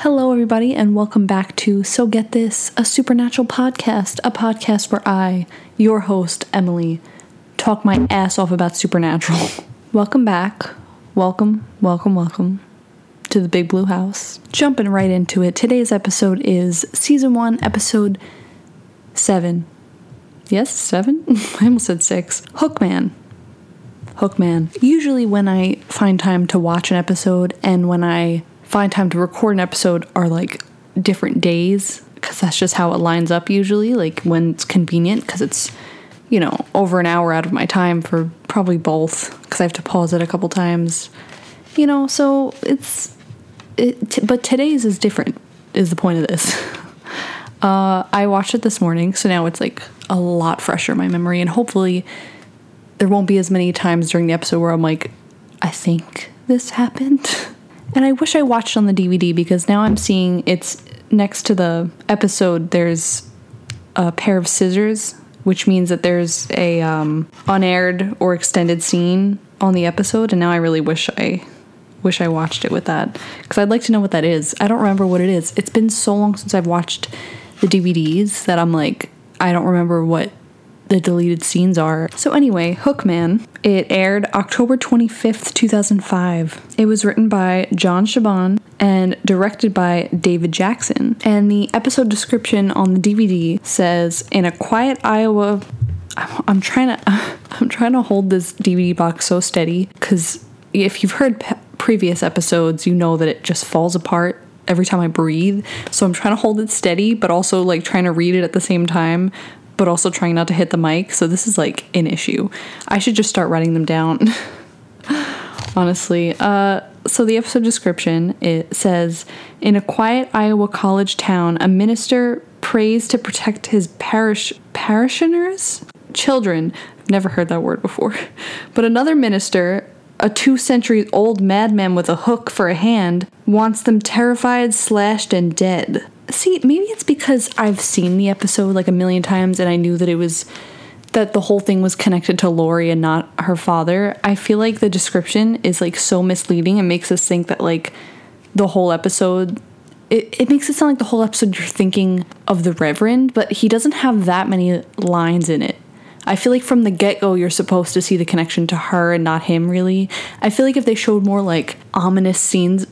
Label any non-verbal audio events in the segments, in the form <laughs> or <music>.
Hello, everybody, and welcome back to So Get This, a supernatural podcast, a podcast where I, your host, Emily, talk my ass off about supernatural. <laughs> welcome back. Welcome, welcome, welcome to the Big Blue House. Jumping right into it, today's episode is season one, episode seven. Yes, seven? <laughs> I almost said six. Hookman. Hookman. Usually, when I find time to watch an episode and when I find time to record an episode are like different days because that's just how it lines up usually, like when it's convenient because it's, you know, over an hour out of my time for probably both because I have to pause it a couple times, you know, so it's, it, t- but today's is different, is the point of this. <laughs> uh, I watched it this morning, so now it's like a lot fresher in my memory, and hopefully there won't be as many times during the episode where I'm like, I think this happened. <laughs> And I wish I watched on the DVD because now I'm seeing it's next to the episode. There's a pair of scissors, which means that there's a um, unaired or extended scene on the episode. And now I really wish I wish I watched it with that because I'd like to know what that is. I don't remember what it is. It's been so long since I've watched the DVDs that I'm like I don't remember what the deleted scenes are. So, anyway, Hookman, it aired October 25th, 2005. It was written by John Shiban and directed by David Jackson. And the episode description on the DVD says In a quiet Iowa. I'm trying to <laughs> I'm trying to hold this DVD box so steady cuz if you've heard previous episodes, you know that it just falls apart every time I breathe. So I'm trying to hold it steady, but also like trying to read it at the same time but also trying not to hit the mic. So this is like an issue. I should just start writing them down. <laughs> Honestly. Uh, so the episode description it says in a quiet Iowa college town, a minister prays to protect his parish parishioners, children. I've never heard that word before. <laughs> But another minister, a two century old madman with a hook for a hand, wants them terrified, slashed, and dead see, maybe it's because I've seen the episode like a million times and I knew that it was that the whole thing was connected to Lori and not her father. I feel like the description is like so misleading and makes us think that like the whole episode it, it makes it sound like the whole episode you're thinking of the Reverend, but he doesn't have that many lines in it. I feel like from the get go, you're supposed to see the connection to her and not him, really. I feel like if they showed more like ominous scenes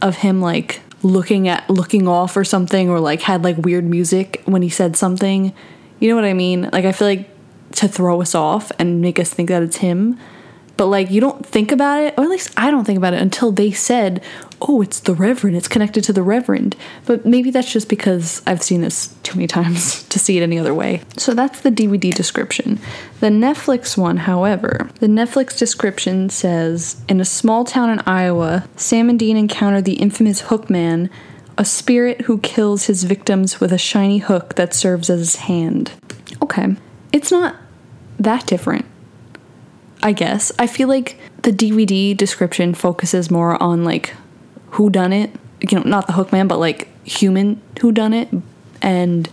of him, like looking at looking off or something or like had like weird music when he said something. You know what I mean? Like I feel like to throw us off and make us think that it's him. But like you don't think about it, or at least I don't think about it until they said, "Oh, it's the Reverend. It's connected to the Reverend." But maybe that's just because I've seen this too many <laughs> times to see it any other way. So that's the DVD description. The Netflix one, however, the Netflix description says, "In a small town in Iowa, Sam and Dean encounter the infamous Hookman." A spirit who kills his victims with a shiny hook that serves as his hand. Okay. It's not that different I guess. I feel like the DVD description focuses more on like who done it, you know, not the Hookman, but like human who done it, and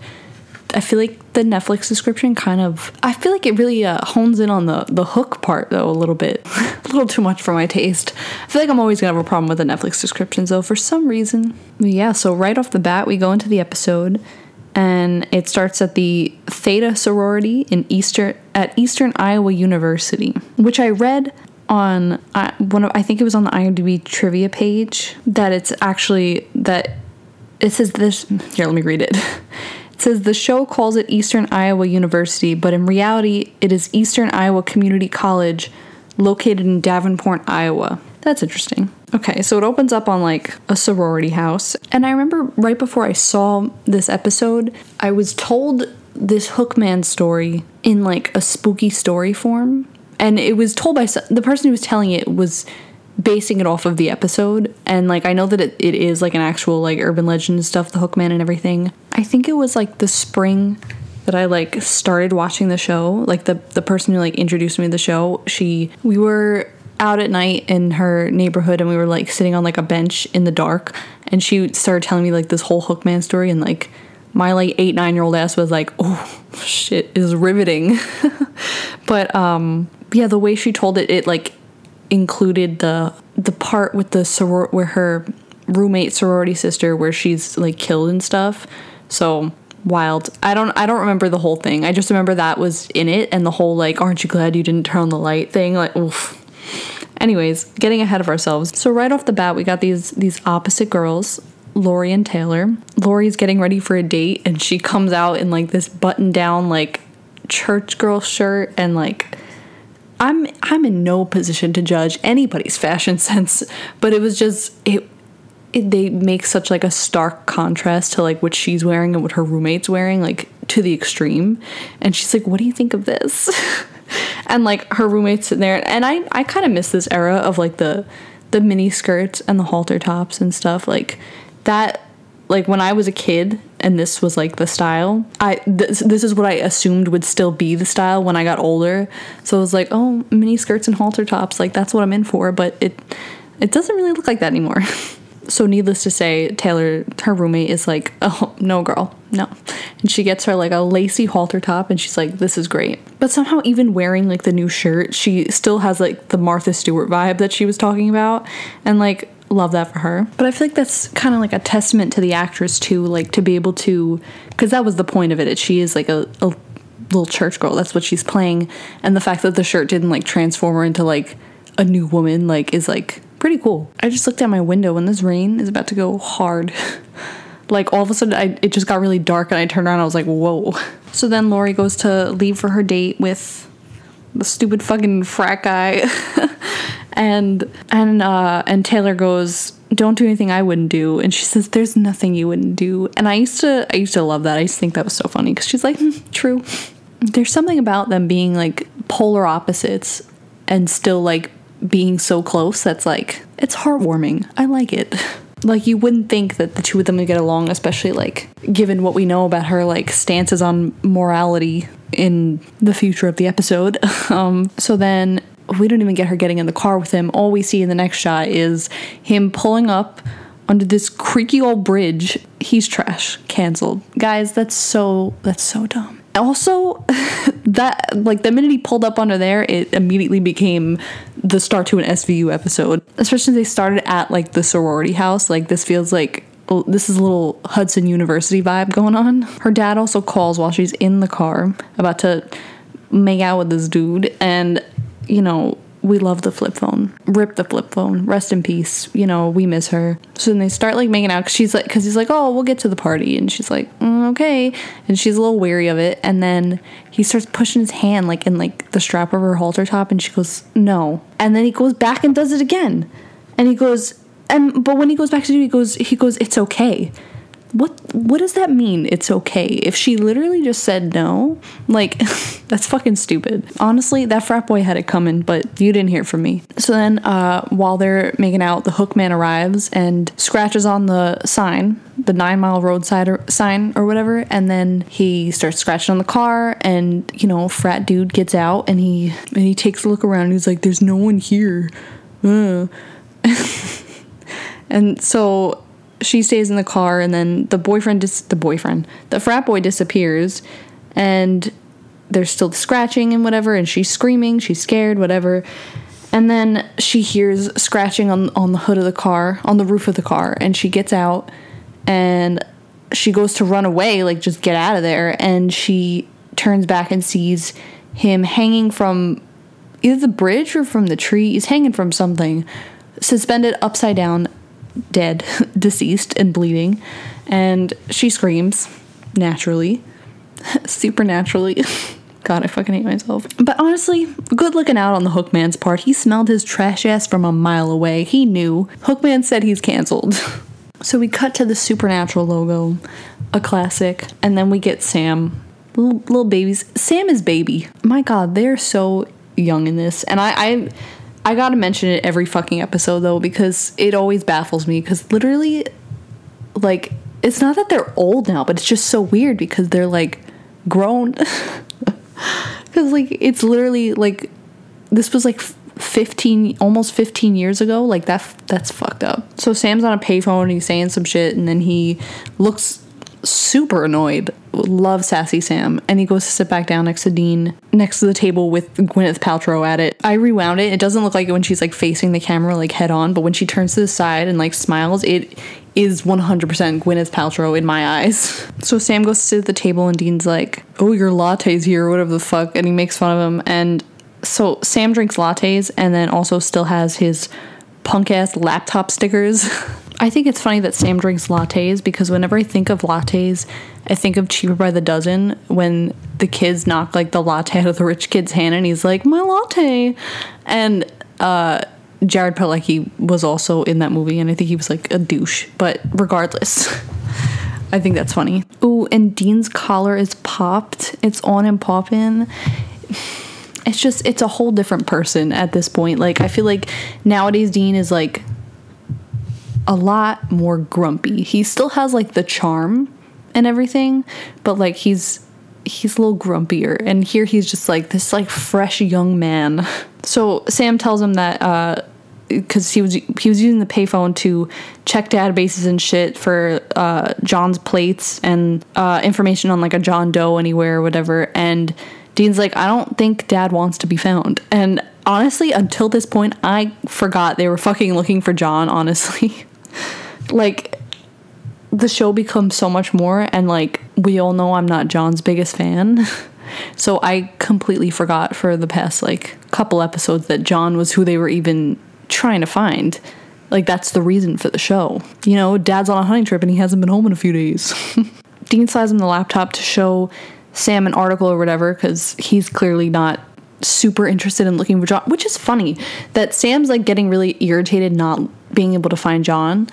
I feel like the Netflix description kind of I feel like it really uh, hones in on the the hook part though a little bit, <laughs> a little too much for my taste. I feel like I'm always gonna have a problem with the Netflix descriptions though for some reason. Yeah, so right off the bat we go into the episode and it starts at the Theta sorority in Eastern at Eastern Iowa University, which I read on uh, one of I think it was on the IMDb trivia page that it's actually that it says this here let me read it. <laughs> It says the show calls it Eastern Iowa University, but in reality it is Eastern Iowa Community College located in Davenport, Iowa. That's interesting. Okay, so it opens up on like a sorority house. And I remember right before I saw this episode, I was told this Hookman story in like a spooky story form. And it was told by the person who was telling it was basing it off of the episode. And like I know that it, it is like an actual like urban legend stuff, the Hookman and everything. I think it was like the spring that I like started watching the show. Like the the person who like introduced me to the show, she we were out at night in her neighborhood and we were like sitting on like a bench in the dark and she started telling me like this whole Hookman story and like my like eight nine year old ass was like oh shit is riveting <laughs> but um yeah the way she told it it like included the the part with the soror where her roommate sorority sister where she's like killed and stuff. So wild. I don't I don't remember the whole thing. I just remember that was in it and the whole like aren't you glad you didn't turn on the light thing like oof. Anyways, getting ahead of ourselves. So right off the bat, we got these these opposite girls, Lori and Taylor. Lori's getting ready for a date and she comes out in like this button down like church girl shirt and like I'm I'm in no position to judge anybody's fashion <laughs> sense, but it was just it, it they make such like a stark contrast to like what she's wearing and what her roommate's wearing like to the extreme. And she's like, "What do you think of this?" <laughs> <laughs> and like her roommate's sitting there and I I kind of miss this era of like the the mini skirts and the halter tops and stuff like that like when I was a kid and this was like the style, I this, this is what I assumed would still be the style when I got older. So it was like, oh, mini skirts and halter tops, like that's what I'm in for, but it it doesn't really look like that anymore. <laughs> so needless to say, Taylor, her roommate is like, "Oh, no girl. No." And she gets her like a lacy halter top and she's like, "This is great." But somehow even wearing like the new shirt, she still has like the Martha Stewart vibe that she was talking about. And like love that for her. But I feel like that's kind of like a testament to the actress too, like to be able to, because that was the point of it. She is like a, a little church girl. That's what she's playing, and the fact that the shirt didn't like transform her into like a new woman, like is like pretty cool. I just looked out my window and this rain is about to go hard. <laughs> like all of a sudden, I, it just got really dark, and I turned around. I was like, whoa. <laughs> So then Lori goes to leave for her date with the stupid fucking frat guy. <laughs> and and uh and Taylor goes, "Don't do anything I wouldn't do." And she says, "There's nothing you wouldn't do." And I used to I used to love that. I used to think that was so funny cuz she's like, hmm, "True." There's something about them being like polar opposites and still like being so close that's like it's heartwarming. I like it. <laughs> Like you wouldn't think that the two of them would get along, especially like given what we know about her like stances on morality in the future of the episode. <laughs> Um, so then we don't even get her getting in the car with him. All we see in the next shot is him pulling up under this creaky old bridge. He's trash. Cancelled. Guys, that's so that's so dumb. Also, <laughs> that like the minute he pulled up under there, it immediately became the start to an SVU episode. Especially they started at like the sorority house. Like this feels like oh, this is a little Hudson University vibe going on. Her dad also calls while she's in the car about to make out with this dude and you know, we love the flip phone. Rip the flip phone. Rest in peace. You know, we miss her. So then they start like making out because she's like, because he's like, oh, we'll get to the party. And she's like, mm, okay. And she's a little wary of it. And then he starts pushing his hand like in like the strap of her halter top. And she goes, no. And then he goes back and does it again. And he goes, and but when he goes back to do, he goes, he goes, it's okay what what does that mean? It's okay. If she literally just said no like <laughs> that's fucking stupid. Honestly that frat boy had it coming but you didn't hear from me. So then uh, while they're making out the hook man arrives and scratches on the sign the nine mile roadside or, sign or whatever and then he starts scratching on the car and you know frat dude gets out and he and he takes a look around. And he's like there's no one here. Uh. <laughs> and so she stays in the car and then the boyfriend dis- the boyfriend the frat boy disappears and there's still scratching and whatever and she's screaming she's scared whatever. And then she hears scratching on on the hood of the car on the roof of the car and she gets out and she goes to run away like just get out of there and she turns back and sees him hanging from either the bridge or from the tree he's hanging from something suspended upside down dead, <laughs> deceased, and bleeding. And she screams, naturally, <laughs> supernaturally. <laughs> God, I fucking hate myself. But honestly, good looking out on the Hookman's part. He smelled his trash ass from a mile away. He knew. Hookman said he's canceled. so we cut to the Supernatural logo, a classic, and then we get Sam. Little, little babies. Sam is baby. My God, they're so young in this. And I, I I gotta mention it every fucking episode though because it always baffles me because literally, like, it's not that they're old now, but it's just so weird because they're like grown. <laughs> Because like it's literally like this was like 15 almost 15 years ago like that that's fucked up so sam's on a payphone and he's saying some shit and then he looks super annoyed. Love sassy Sam, and he goes to sit back down next to Dean, next to the table with Gwyneth Paltrow at it. I rewound it. It doesn't look like it when she's like facing the camera like head on, but when she turns to the side and like smiles, it is 100% Gwyneth Paltrow in my eyes. <laughs> So Sam goes to sit at the table and Dean's like, "Oh, your latte's here, whatever the fuck," and he makes fun of him. And so Sam drinks lattes and then also still has his punk ass laptop stickers. <laughs> I think it's funny that Sam drinks lattes because whenever I think of lattes, I think of cheaper by the dozen when the kids knock like the latte out of the rich kid's hand and he's like, My latte. And uh Jared Padalecki was also in that movie and I think he was like a douche. But regardless. <laughs> I think that's funny. Ooh, and Dean's collar is popped. It's on and popping it's just it's a whole different person at this point. Like I feel like nowadays Dean is like a lot more grumpy. He still has like the charm and everything, but like he's he's a little grumpier. And here he's just like this like fresh young man. <laughs> So Sam tells him that uh because he was he was using the payphone to check databases and shit for uh, John's plates and uh, information on like a John Doe anywhere or whatever. And Dean's like, I don't think Dad wants to be found. And honestly, until this point, I forgot they were fucking looking for John. Honestly, <laughs> like the show becomes so much more, and like we all know, I'm not John's biggest fan. <laughs> So I completely forgot for the past like couple episodes that John was who they were even trying to find. Like that's the reason for the show. You know, dad's on a hunting trip and he hasn't been home in a few days. <laughs> Dean slides him the laptop to show Sam an article or whatever because he's clearly not super interested in looking for John, which is funny that Sam's like getting really irritated not being able to find John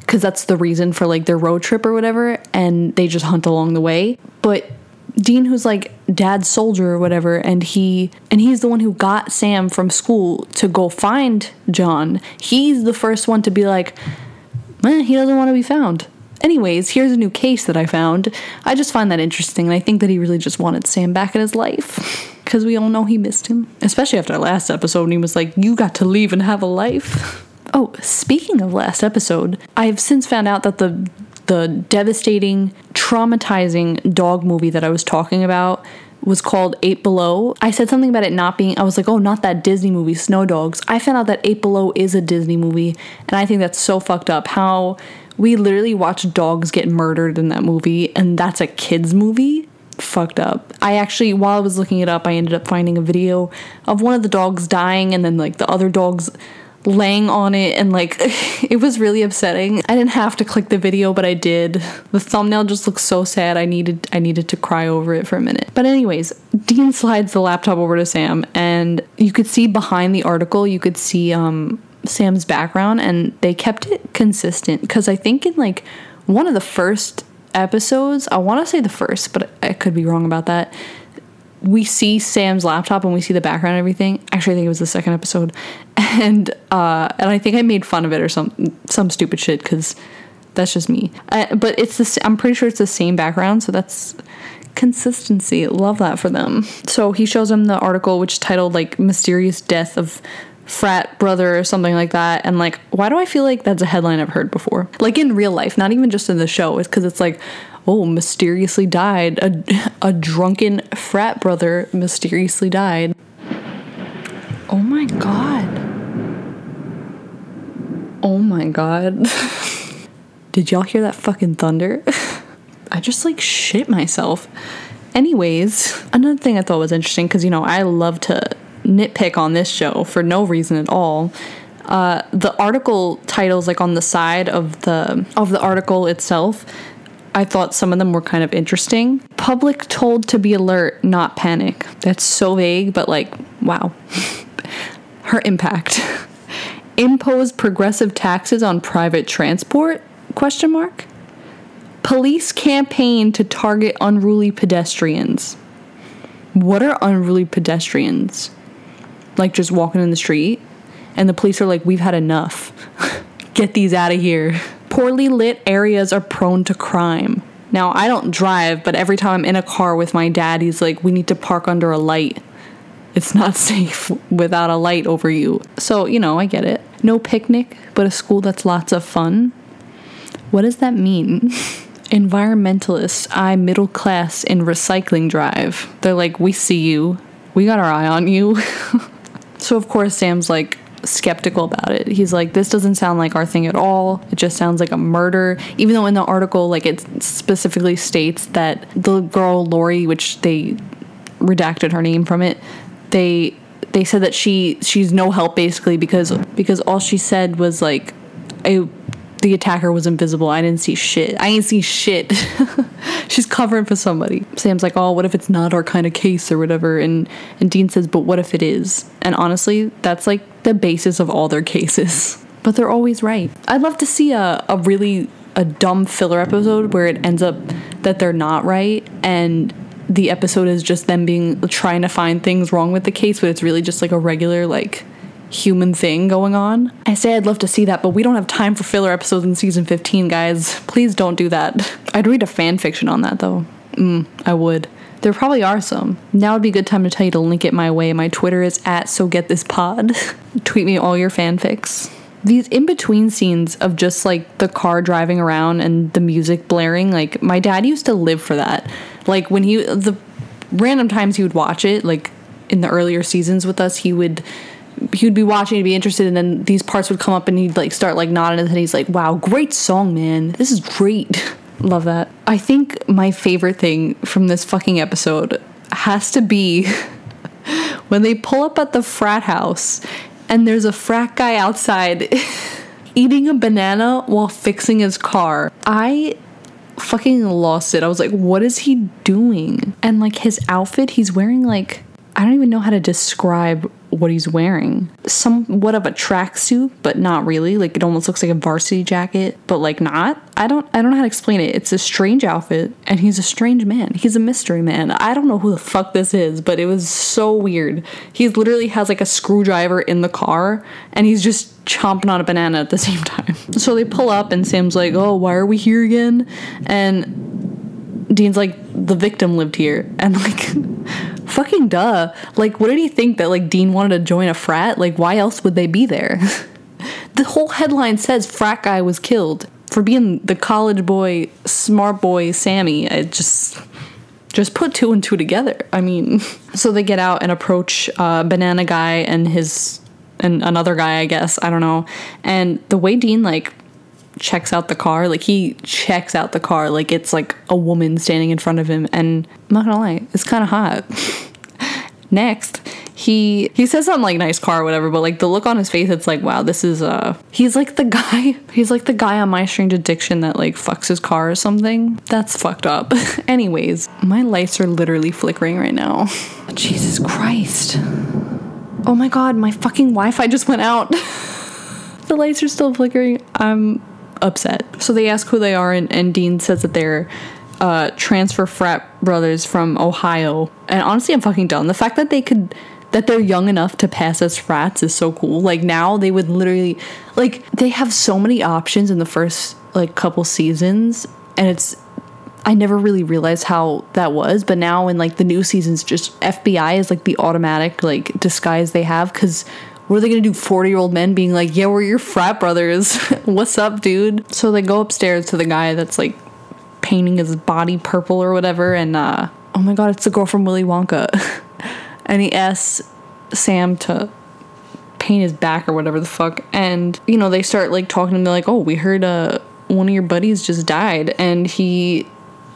because that's the reason for like their road trip or whatever and they just hunt along the way. But Dean who's like dad's soldier or whatever and he and he's the one who got Sam from school to go find John. He's the first one to be like, "Man, he doesn't want to be found." Anyways, here's a new case that I found. I just find that interesting, and I think that he really just wanted Sam back in his life. Because we all know he missed him. Especially after last episode, and he was like, You got to leave and have a life. <laughs> Oh, speaking of last episode, I have since found out that the the devastating, traumatizing dog movie that I was talking about was called Eight Below. I said something about it not being, I was like, oh, not that Disney movie, Snow Dogs. I found out that Eight Below is a Disney movie, and I think that's so fucked up. How we literally watched dogs get murdered in that movie, and that's a kid's movie. Fucked up. I actually, while I was looking it up, I ended up finding a video of one of the dogs dying, and then like the other dogs laying on it and like <laughs> it was really upsetting. I didn't have to click the video, but I did. The thumbnail just looks so sad. I needed I needed to cry over it for a minute. But anyways, Dean slides the laptop over to Sam and you could see behind the article, you could see um Sam's background and they kept it consistent cuz I think in like one of the first episodes, I want to say the first, but I could be wrong about that we see Sam's laptop and we see the background and everything. Actually, I think it was the second episode, <laughs> and uh, and I think I made fun of it or some some stupid shit because that's just me. But it's this. I'm pretty sure it's the same background, so that's consistency. Love that for them. So he shows him the article which titled like "Mysterious Death of." Frat brother or something like that and like why do i feel like that's a headline i've heard before like in real life not even just in the show it's because it's like oh, mysteriously died. A, <laughs> a drunken frat brother mysteriously died. Oh my god. Oh my god. <laughs> Did y'all hear that fucking thunder? <laughs> I just like shit myself. Anyways, another thing I thought was interesting because you know I love to nitpick on this show for no reason at all. Uh, the article titles like on the side of the of the article itself I thought some of them were kind of interesting. Public told to be alert, not panic. That's so vague, but like, wow. <laughs> Her impact. <laughs> Impose progressive taxes on private transport? Question mark. Police campaign to target unruly pedestrians. What are unruly pedestrians? Like just walking in the street and the police are like, "We've had enough. <laughs> Get these out of here." Poorly lit areas are prone to crime. Now, I don't drive, but every time I'm in a car with my dad, he's like, we need to park under a light. It's not <laughs> safe without a light over you. So, you know, I get it. No picnic, but a school that's lots of fun. What does that mean? <laughs> environmentalists eye middle class in recycling drive. They're like, we see you. We got our eye on you. So, of course, Sam's like skeptical about it. He's like, this doesn't sound like our thing at all. It just sounds like a murder. Even though in the article, like, it specifically states that the girl, Lori, which they redacted her name from it, they they said that she she's no help basically because because all she said was like I the attacker was invisible. I didn't see shit. I didn't see shit. <laughs> She's covering for somebody. Sam's like, "Oh, what if it's not our kind of case or whatever?" And and Dean says, "But what if it is?" And honestly, that's like the basis of all their cases. But they're always right. I'd love to see a a really a dumb filler episode where it ends up that they're not right and the episode is just them being trying to find things wrong with the case, but it's really just like a regular like human thing going on. I say I'd love to see that, but we don't have time for filler episodes in season 15, guys. Please don't do that. I'd read a fan fiction on that though. Mm, I would. There probably are some. Now would be a good time to tell you to link it my way. My Twitter is at so get this pod. <laughs> Tweet me all your fanfics. These in between scenes of just like the car driving around and the music blaring, like my dad used to live for that. Like when he the random times he would watch it, like in the earlier seasons with us, he would he would be watching he'd be interested and then these parts would come up and he'd like start like nodding and he's like wow great song man. This is great. <laughs> Love that. I think my favorite thing from this fucking episode has to be <laughs> when they pull up at the frat house and there's a frat guy outside <laughs> eating a banana while fixing his car. I fucking lost it. I was like what is he doing? And like his outfit he's wearing like I don't even know how to describe what he's wearing. Somewhat of a tracksuit, but not really. Like it almost looks like a varsity jacket, but like not. I don't I don't know how to explain it. It's a strange outfit and he's a strange man. He's a mystery man. I don't know who the fuck this is, but it was so weird. He literally has like a screwdriver in the car and he's just chomping on a banana at the <laughs> same time. So they pull up and Sam's like, "Oh, why are we here again?" And Dean's like, "The victim lived here." And like <laughs> fucking duh. Like, what did he think that like Dean wanted to join a frat? Like, why else would they be there? <laughs> the whole headline says frat guy was killed for being the college boy, smart boy Sammy. I just just put two and two together. I mean, <laughs> so they get out and approach uh, Banana Guy and his and another guy, I guess. I don't know. And the way Dean like checks out the car, like he checks out the car like it's like a woman standing in front of him, and I'm not gonna lie, it's kind of hot. <laughs> Next, he he says something like nice car or whatever, but like the look on his face, it's like wow, this is uh he's like the <laughs> guy he's like the guy on My Strange Addiction that like fucks his car or something. That's fucked up. <laughs> Anyways, my lights are literally flickering right now. Jesus Christ. Oh my god, my fucking Wi-Fi just went out. the lights are still flickering. I'm upset. So they ask who they are, and, and Dean says that they're uh, transfer frat brothers from Ohio. And honestly, I'm fucking done. The fact that they could that they're young enough to pass as frats is so cool. Like now they would literally like they have so many options in the first like couple seasons and it's I never really realized how that was, but now in like the new seasons just FBI is like the automatic like disguise they have cuz what are they gonna do 40 year old men being like yeah we're your frat brothers. <laughs> What's up dude? So they go upstairs to the guy that's like painting his body purple or whatever and uh oh my god it's the girl from willy wonka. <laughs> And he asks sam to paint his back or whatever the fuck and you know they start like talking to him. Like oh we heard uh one of your buddies just died and he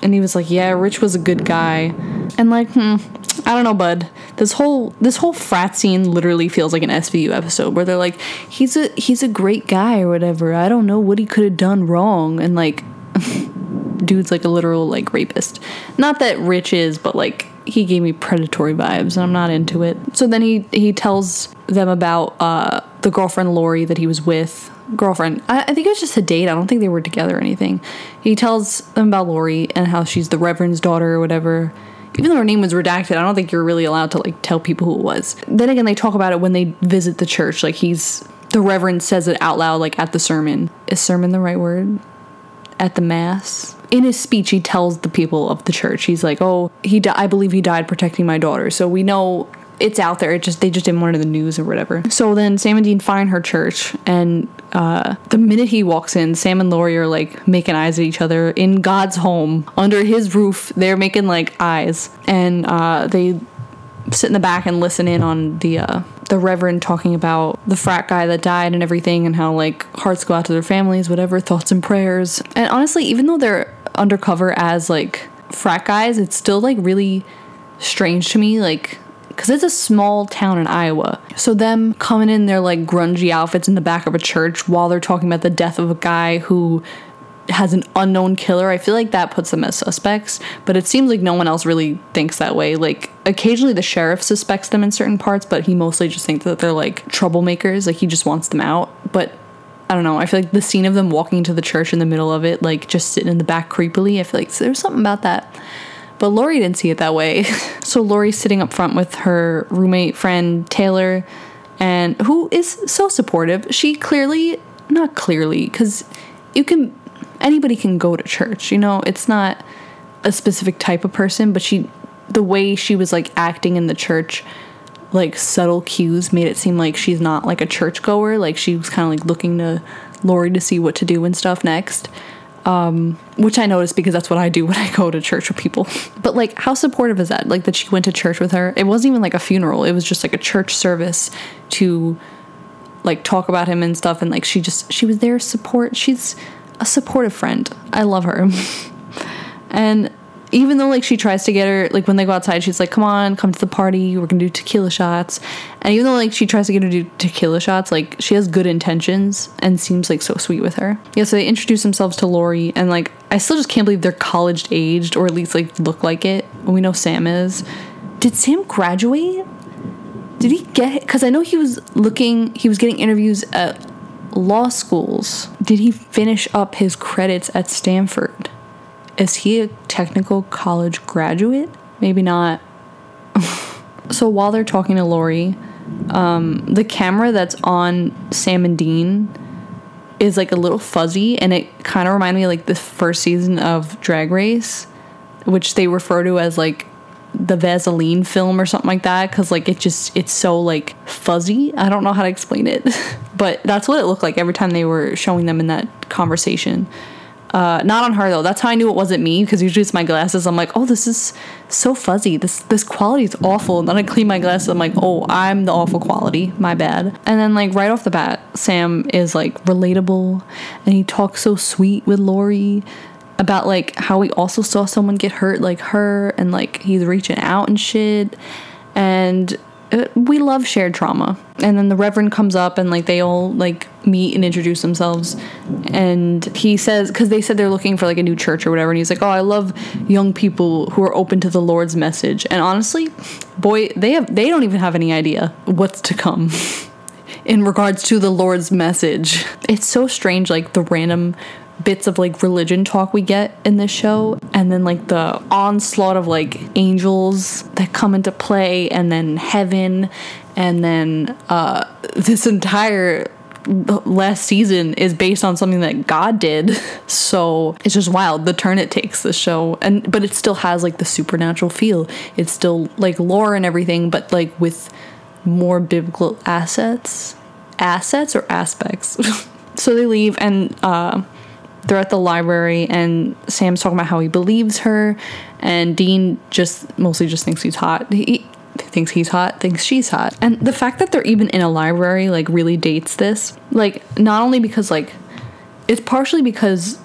and he was like yeah rich was a good guy and like hmm I don't know, bud. This whole this whole frat scene literally feels like an SVU episode where they're like, he's a he's a great guy or whatever. I don't know what he could have done wrong, and like, <laughs> dude's like a literal like rapist. Not that Rich is, but like he gave me predatory vibes, and I'm not into it. So then he he tells them about uh, the girlfriend Lori that he was with. Girlfriend, I, I think it was just a date. I don't think they were together or anything. He tells them about Lori and how she's the Reverend's daughter or whatever even though her name was redacted, I don't think you're really allowed to like tell people who it was. Then again, they talk about it when they visit the church. Like he's the reverend says it out loud, like at the sermon. Is sermon the right word? At the mass. In his speech, he tells the people of the church, he's like, "Oh, he, di- I believe he died protecting my daughter." So we know it's out there. It just they just didn't want it in the news or whatever. So then Sam and Dean find her church, and uh, the minute he walks in, Sam and Lori are like making eyes at each other in God's home under his roof. They're making like eyes, and uh, they sit in the back and listen in on the uh, the reverend talking about the frat guy that died and everything, and how like hearts go out to their families, whatever thoughts and prayers. And honestly, even though they're undercover as like frat guys, it's still like really strange to me, like because it's a small town in Iowa. So them coming in their like grungy outfits in the back of a church while they're talking about the death of a guy who has an unknown killer, I feel like that puts them as suspects, but it seems like no one else really thinks that way. Like occasionally the sheriff suspects them in certain parts, but he mostly just thinks that they're like troublemakers, like he just wants them out. But I don't know. I feel like the scene of them walking into the church in the middle of it, like just sitting in the back creepily, I feel like there's something about that. But Lori didn't see it that way. <laughs> so Lori's sitting up front with her roommate friend Taylor, and who is so supportive. She clearly, not clearly, because you can, anybody can go to church. You know, it's not a specific type of person, but she, the way she was like acting in the church, like subtle cues made it seem like she's not like a churchgoer. Like she was kind of like looking to Lori to see what to do and stuff next um, which I noticed because that's what I do when I go to church with people. But like, how supportive is that? Like that she went to church with her. It wasn't even like a funeral. It was just like a church service to like talk about him and stuff. And like, she just she was there support. She's a supportive friend. I love her. <laughs> and even though like she tries to get her like when they go outside she's like come on come to the party. We're gonna do tequila shots. And even though like she tries to get her to do tequila shots like she has good intentions and seems like so sweet with her. Yeah so they introduce themselves to lori and like i still just can't believe they're college aged or at least like look like it. We know sam is. Did sam graduate? Did he get because i know he was looking he was getting interviews at law schools. Did he finish up his credits at stanford is he a technical college graduate? Maybe not. <laughs> so while they're talking to Lori, um, the camera that's on Sam and Dean is like a little fuzzy, and it kind of reminded me like the first season of Drag Race, which they refer to as like the Vaseline film or something like that because like it just it's so like fuzzy. I don't know how to explain it, <laughs> but that's what it looked like every time they were showing them in that conversation. Uh, not on her though. That's how I knew it wasn't me because usually it's my glasses. I'm like, oh, this is so fuzzy. This this quality is awful. And then I clean my glasses. I'm like, oh, I'm the awful quality. My bad. And then like right off the bat, Sam is like relatable, and he talks so sweet with Lori about like how he also saw someone get hurt like her, and like he's reaching out and shit. And Uh, we love shared trauma. And then the reverend comes up and like they all like meet and introduce themselves. And he says because they said they're looking for like a new church or whatever. And he's like oh i love young people who are open to the lord's message. And honestly boy they have they don't even have any idea what's to come <laughs> in regards to the lord's message. It's so strange like the random bits of like religion talk we get in this show and then like the onslaught of like angels that come into play and then heaven and then uh this entire last season is based on something that God did. <laughs> So it's just wild the turn it takes the show. And but it still has like the supernatural feel. It's still like lore and everything, but like with more biblical assets. Assets or aspects. <laughs> so they leave and uh they're at the library and Sam's talking about how he believes her and Dean just mostly just thinks he's hot. He, thinks he's hot, thinks she's hot. And the fact that they're even in a library like really dates this. Like not only because like it's partially because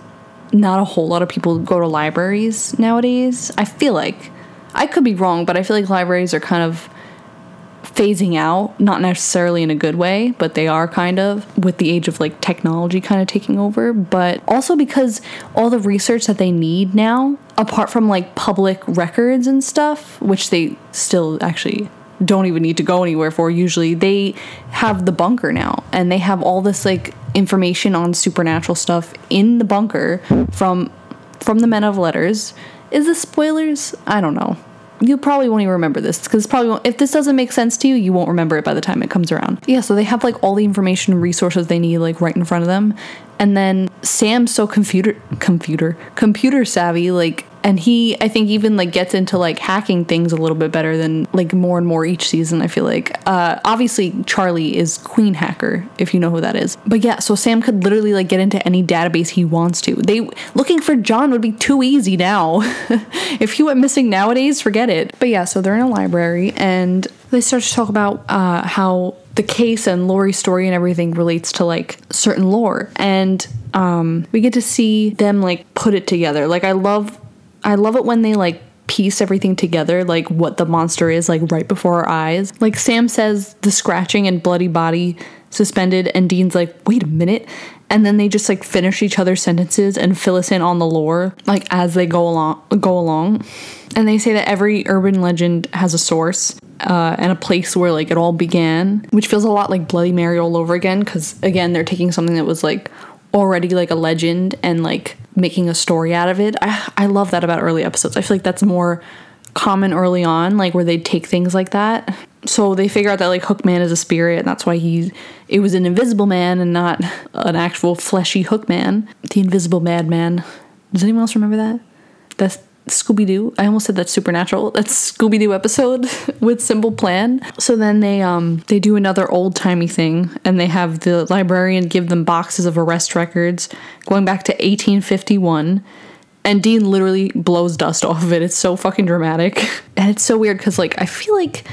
not a whole lot of people go to libraries nowadays. I feel like I could be wrong, but I feel like libraries are kind of phasing out, not necessarily in a good way, but they are kind of with the age of like technology kind of taking over, but also because all the research that they need now, apart from like public records and stuff, which they still actually don't even need to go anywhere for usually, they have the bunker now and they have all this like information on supernatural stuff in the bunker from from the men of letters. Is this spoilers? I don't know you probably won't even remember this because probably if this doesn't make sense to you, you won't remember it by the time it comes around. Yeah, so they have like all the information resources they need like right in front of them. And then Sam's so computer computer computer savvy, like and he i think even like gets into like hacking things a little bit better than like more and more each season i feel like. Uh obviously charlie is queen hacker if you know who that is. But yeah so sam could literally like get into any database he wants to. They looking for john would be too easy now. <laughs> If he went missing nowadays forget it. But yeah so they're in a library and they start to talk about uh how the case and Lori's story and everything relates to like certain lore. And um we get to see them like put it together. Like i love I love it when they like piece everything together, like what the monster is, like right before our eyes. Like Sam says, the scratching and bloody body suspended, and Dean's like, wait a minute. And then they just like finish each other's sentences and fill us in on the lore, like as they go along. Go along, and they say that every urban legend has a source, uh, and a place where like it all began, which feels a lot like Bloody Mary all over again. Because again, they're taking something that was like already like a legend and like making a story out of it. I, I love that about early episodes. I feel like that's more common early on, like where they take things like that. So they figure out that like Hookman is a spirit, and that's why he it was an invisible man and not an actual fleshy Hookman, the invisible madman. Does anyone else remember that? That's Scooby Doo. I almost said that's supernatural. That's Scooby Doo episode <laughs> with Simple Plan. So then they um they do another old timey thing, and they have the librarian give them boxes of arrest records going back to 1851. And Dean literally blows dust <laughs> off of it. It's so fucking dramatic. <laughs> And it's so weird because, like, I feel like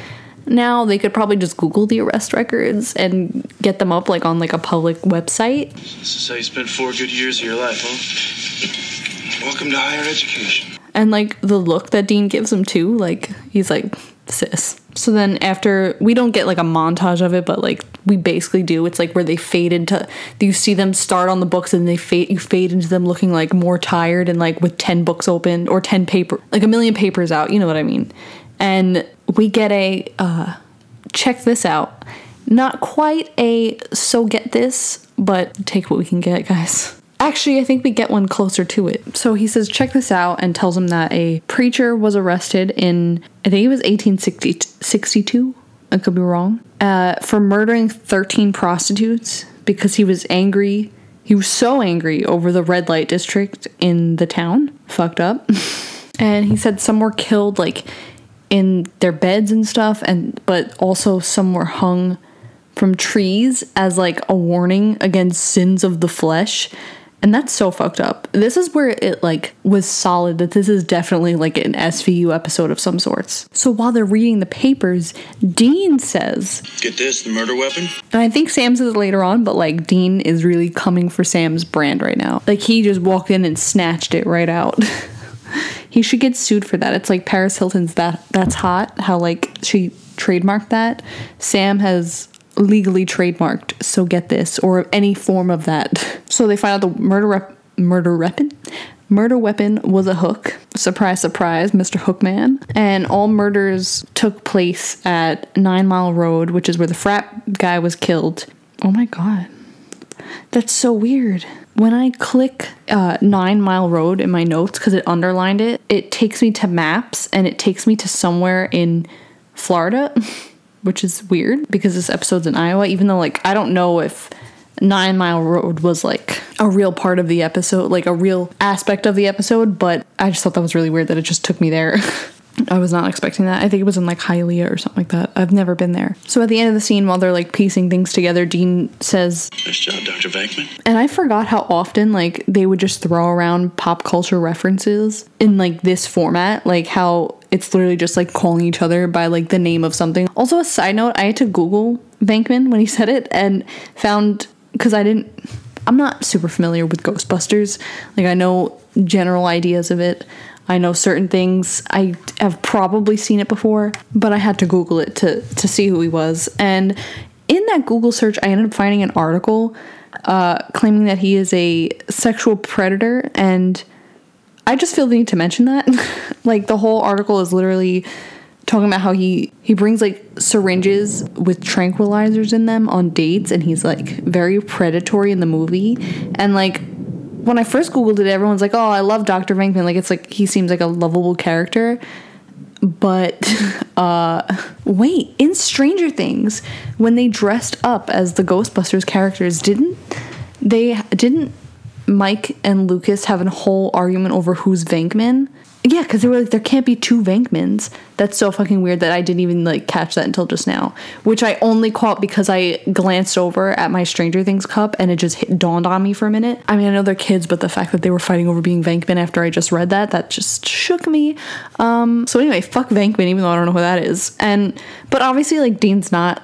now they could probably just Google the arrest records and get them up, like, on, like, a public website. This is how you spent four good years of your life, huh? Welcome to higher education and like the look that Dean gives him too, like he's like sis. So then after we don't get like a montage of it, but like we basically do. It's like where they fade into you see them start on the books and they fade you fade into them looking like more tired and like with 10 books open or 10 paper like a million papers out, you know what I mean. And we get a uh check this out. Not quite a so get this, but take what we can get, guys. Actually, I think we get one closer to it. So he says, check this out, and tells him that a preacher was arrested in, I think it was 1862. I could be wrong. Uh, for murdering 13 prostitutes because he was angry. He was so angry over the red light district in the town. Fucked up. <laughs> and he said some were killed, like, in their beds and stuff, and but also some were hung from trees as like a warning against sins of the flesh and that's so fucked up. This is where it like was solid that this is definitely like an SVU episode of some sorts. So while they're reading the papers, Dean says, "Get this, the murder weapon." And I think Sam says later on, but like Dean is really coming for Sam's brand right now. Like he just walked in and snatched it right out. <laughs> he should get sued for that. It's like Paris Hilton's that that's hot. How like she trademarked that. Sam has legally trademarked. So get this, or any form of that. <laughs> So they find out the murder rep- murder weapon. Murder weapon was a hook. Surprise, surprise, Mr. Hookman. And all murders took place at Nine Mile Road, which is where the frat guy was killed. Oh my god. That's so weird. When I click uh, Nine Mile Road in my notes, because it underlined it, it takes me to maps and it takes me to somewhere in Florida. <laughs> which is weird because this episode's in Iowa, even though, like, I don't know if Nine Mile Road was like a real part of the episode, like a real aspect of the episode, but I just thought that was really weird that it just took me there. <laughs> I was not expecting that. I think it was in like Hialeah or something like that. I've never been there. So at the end of the scene, while they're like piecing things together, Dean says, Nice job, Dr. Venkman. And I forgot how often like they would just throw around pop culture references in like this format, like how it's literally just like calling each other by like the name of something. Also, a side note, I had to Google Venkman when he <laughs> said it and found because I didn't. I'm not super familiar with Ghostbusters. Like I know general ideas of it. I know certain things. I have probably seen it before, but I had to Google it to to see who he was. And in that Google search, I ended up finding an article uh, claiming that he is a sexual predator, and I just feel the need to mention that. <laughs> like the whole article is literally talking about how he he brings like syringes with tranquilizers in them on dates and he's like very predatory in the movie and like when I first googled it everyone's like oh I love Dr. Venkman like it's like he seems like a lovable character but <laughs> uh wait in Stranger Things when they dressed up as the Ghostbusters characters didn't they didn't Mike and Lucas have a whole argument over who's Venkman. Yeah, because they were like, there can't be two Venkmans. That's so fucking weird that I didn't even like catch that until just now. Which I only caught because I glanced over at my Stranger Things cup and it just hit, dawned on me for a minute. I mean, I know they're kids, but the fact that they were fighting over being Venkman after I just read that, that just shook me. Um, so anyway, fuck Venkman, even though I don't know who that is. And but obviously, like Dean's not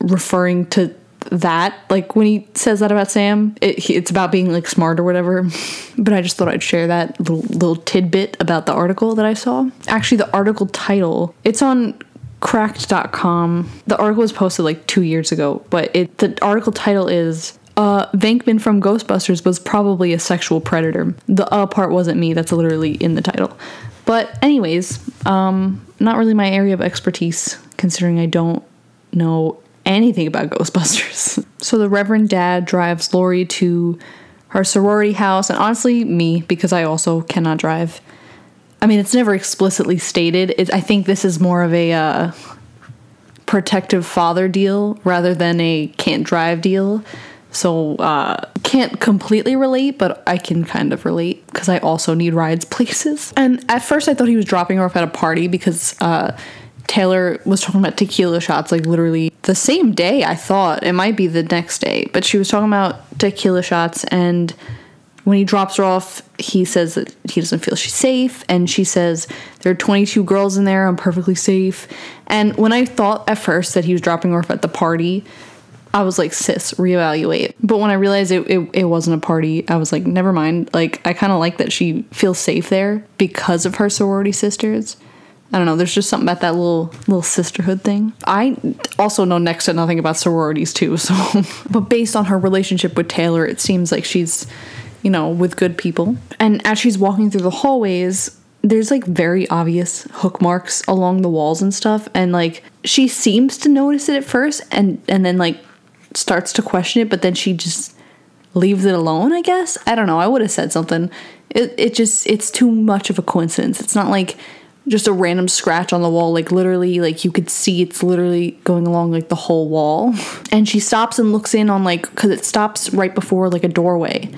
referring to that like when he says that about sam it, he- it's about being like smart or whatever <laughs> but i just thought i'd share that little, little tidbit about the article that i saw actually the article title it's on cracked.com the article was posted like two years ago but it the article title is uh, Venkman from Ghostbusters was probably a sexual predator. The uh part wasn't me. That's literally in the title. But anyways, um, not really my area of expertise, considering I don't know anything about Ghostbusters. <laughs> so the Reverend Dad drives Lori to her sorority house, and honestly, me, because I also cannot drive. I mean, it's never explicitly stated. It, I think this is more of a uh, protective father deal rather than a can't drive deal. So uh, can't completely relate, but I can kind of relate because I also need rides <laughs> places. And at first, I thought he was dropping her off at a party because uh, Taylor was talking about tequila shots like literally the same day. I thought it might be the next day, but she was talking about tequila shots and when he drops her off, he says that he doesn't feel she's safe, and she says there are 22 girls in there. I'm perfectly safe. And when I thought at first that he was dropping her off at the party, I was like, sis, reevaluate. But when I realized it, it, it wasn't a party, I was like, never mind. Like, I kind of like that she feels safe there because of her sorority sisters. I don't know. There's just something about that little little sisterhood thing. I also know next to nothing about sororities too. <laughs> So, but based on her relationship with Taylor, it seems like she's, you know, with good people. And as she's walking through the hallways, there's like very obvious hook marks along the walls and stuff. And like she seems to notice it at first, and and then like starts to question it, but then she just leaves it alone. I guess I don't know. I would have said something. It it just it's too much of a coincidence. It's not like just a random scratch on the wall like literally like you could see it's literally going along like the whole wall. And she stops and looks in on like because it stops right before like a doorway.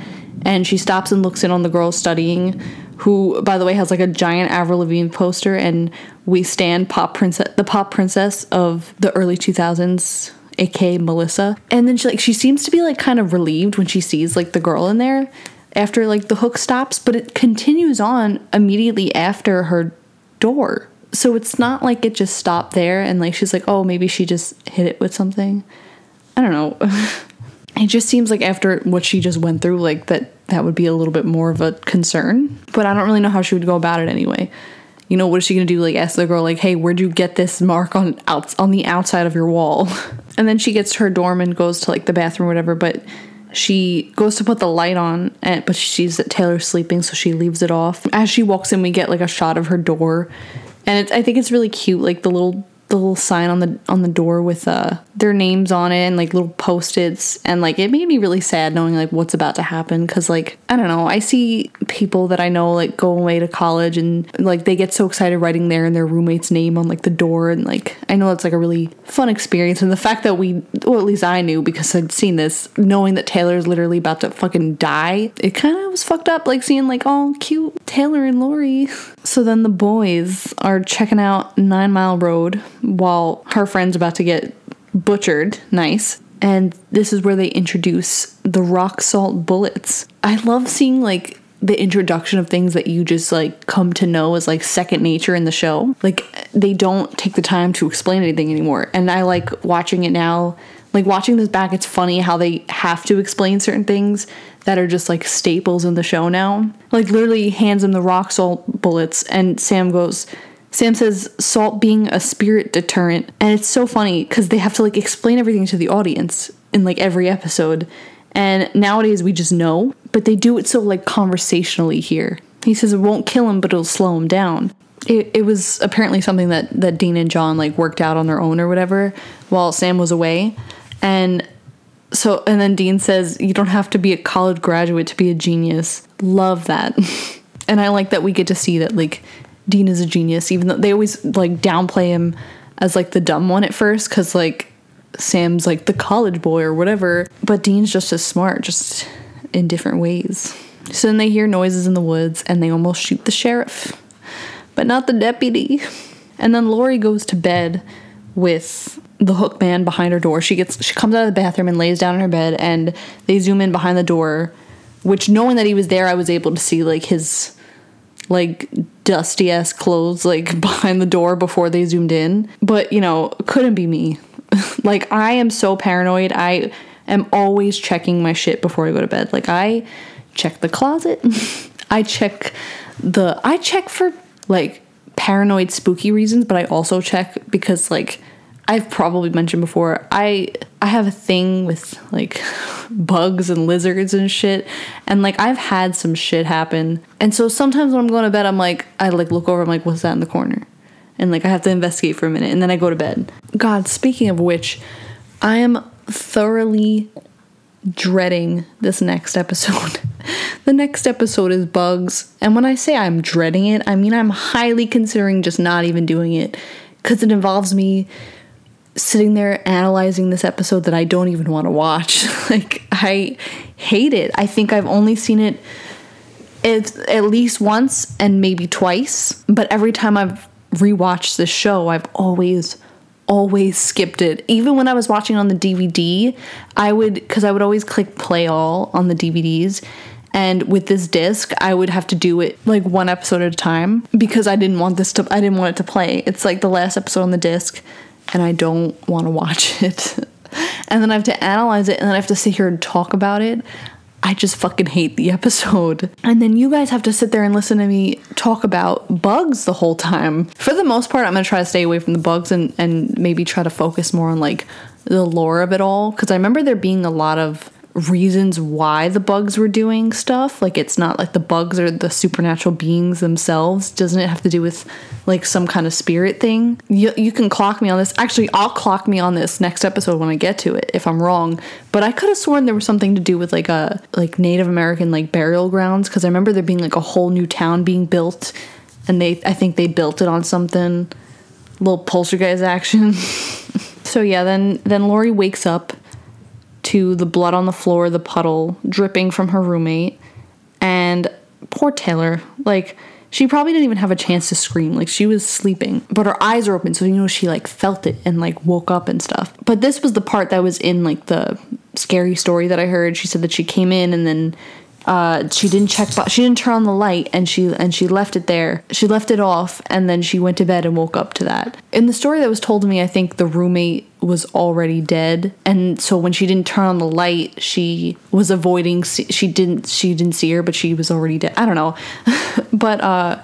And she stops and looks in on the girl studying who by the way has like a giant avril lavigne poster. And we stand pop princess the pop princess of the early 2000s aka melissa. And then she like she seems to be like kind of relieved when she sees like the girl in there after like the hook stops. But it continues on immediately after her door. So it's not like it just stopped there and like she's like, oh, maybe she just hit it with something. I don't know. <laughs> it just seems like after what she just went through, like that that would be a little bit more of a concern. But I don't really know how she would go about it anyway. You know, what is she gonna do? Like ask the girl, like, hey, where'd you get this mark on out on the outside of your wall? <laughs> And then she gets her dorm and goes to like the bathroom whatever, but she goes to put the light on and but she sees that Taylor's sleeping so she leaves it off. As she walks in we get like a shot of her door and I think it's really cute like the little the little sign on the on the door with uh their names on it and like little post-its. And like it made me really sad knowing like what's about to happen cuz like I don't know. I see people that I know like go away to college and like they get so excited writing their and their roommate's name on like the door. And like I know it's like a really fun experience. And the fact that we well at least I knew because I'd seen this knowing that Taylor's literally about to fucking die it kind of was fucked up like seeing like oh cute Taylor and Lori. <laughs> So then the boys are checking out Nine Mile Road while her friend's about to get butchered. Nice. And this is where they introduce the rock salt bullets. I love seeing like the introduction of things that you just like come to know as like second nature in the show. Like they don't take the time to explain anything anymore. And I like watching it now. Like watching this back, it's funny how they have to explain certain things that are just like staples in the show now. Like literally hands him the rock salt bullets and Sam goes Sam says salt being a spirit deterrent and it's so funny cuz they have to like explain everything to the audience in like every episode. And nowadays we just know, but they do it so like conversationally here. He says it won't kill him, but it'll slow him down. It, it was apparently something that, that Dean and John like worked out on their own or whatever while Sam was away. And so and then Dean says you don't have to be a college graduate to be a genius. Love that. <laughs> and I like that we get to see that like Dean is a genius even though they always like downplay him as like the dumb one at first cuz like Sam's like the college boy or whatever, but Dean's just as smart just in different ways. So then they hear noises in the woods and they almost shoot the sheriff, but not the deputy. And then Lori goes to bed with the hook man behind her door. She gets she comes out of the bathroom and lays down in her bed and they zoom in behind the door, which knowing that he was there, I was able to see like his like dusty ass clothes like <laughs> behind the door before they zoomed in. But you know, couldn't be me. <laughs> like I am so paranoid. I am always checking my shit before I go to bed. Like I check the closet. <laughs> I check the I check for like paranoid spooky reasons, but I also check because like I've probably mentioned before, I I have a thing with like <laughs> bugs and lizards and shit. And like I've had some shit happen. And so sometimes when I'm going to bed, I'm like I like look over, I'm like, what's that in the corner? And like I have to investigate for a minute and then I go to bed. God, speaking of which, I am thoroughly dreading this next episode. <laughs> the next episode is bugs. And when I say I'm dreading it, I mean I'm highly considering just not even doing it because it involves me sitting there analyzing this episode that I don't even want to watch. <laughs> like I hate it. I think I've only seen it at least once and maybe twice, but every time I've rewatched this show, I've always always skipped it. Even when I was watching on the DVD, I would cuz I would always click play all on the DVDs and with this disc i would have to do it like one episode at a time because i didn't want this to i didn't want it to play it's like the last episode on the disc and I don't want to watch <laughs> it. and then I have to analyze it and then I have to sit here and talk about it. I just fucking hate the episode. And then you guys have to sit there and listen to me talk about bugs the whole time. For the most part, I'm gonna try to stay away from the bugs and, and maybe try to focus more on like the lore of it all. Cause I remember there being a lot of reasons why the bugs were doing stuff. Like it's not like the bugs are the supernatural beings themselves. Doesn't it have to do with like some kind of spirit thing? You, you can clock me on this. Actually, I'll clock me on this next episode when I get to it if I'm wrong. But I could have sworn there was something to do with like a like Native American like burial grounds because I remember there being like a whole new town being built, and they I think they built it on something. Little poltergeist action. <laughs> so yeah, then then Lori wakes up to the blood on the floor, the puddle dripping from her roommate. And poor Taylor, like, she probably didn't even have a chance to scream. Like, she was sleeping, but her eyes are open. So, you know, she like felt it and like woke up and stuff. But this was the part that was in like the scary story that I heard. She said that she came in and then uh, she didn't check she didn't turn on the light and she and she left it there she left it off and then she went to bed and woke up to that in the story that was told to me i think the roommate was already dead and so when she didn't turn on the light she was avoiding she didn't she didn't see her but she was already dead i don't know <laughs> but uh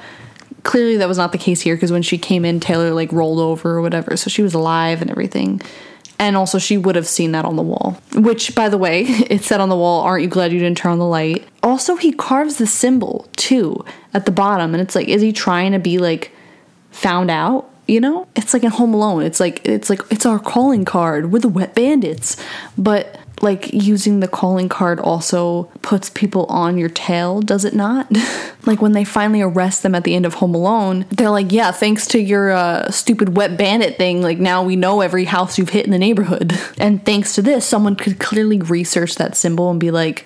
clearly that was not the case here because when she came in taylor like rolled over or whatever so she was alive and everything and also, she would have seen that on the wall. Which, by the way, <laughs> it said on the wall, Aren't you glad you didn't turn on the light? Also, he carves the symbol too at the bottom. And it's like, is he trying to be like found out? You know? It's like in Home Alone. It's like, it's like, it's our calling card. We're the wet bandits. But like using the calling card also puts people on your tail, does it not? <laughs> like when they finally arrest them at the end of Home Alone, they're like, yeah, thanks to your uh, stupid wet bandit thing, like now we know every house you've hit in the neighborhood. <laughs> and thanks to this, someone could clearly research that symbol and be like,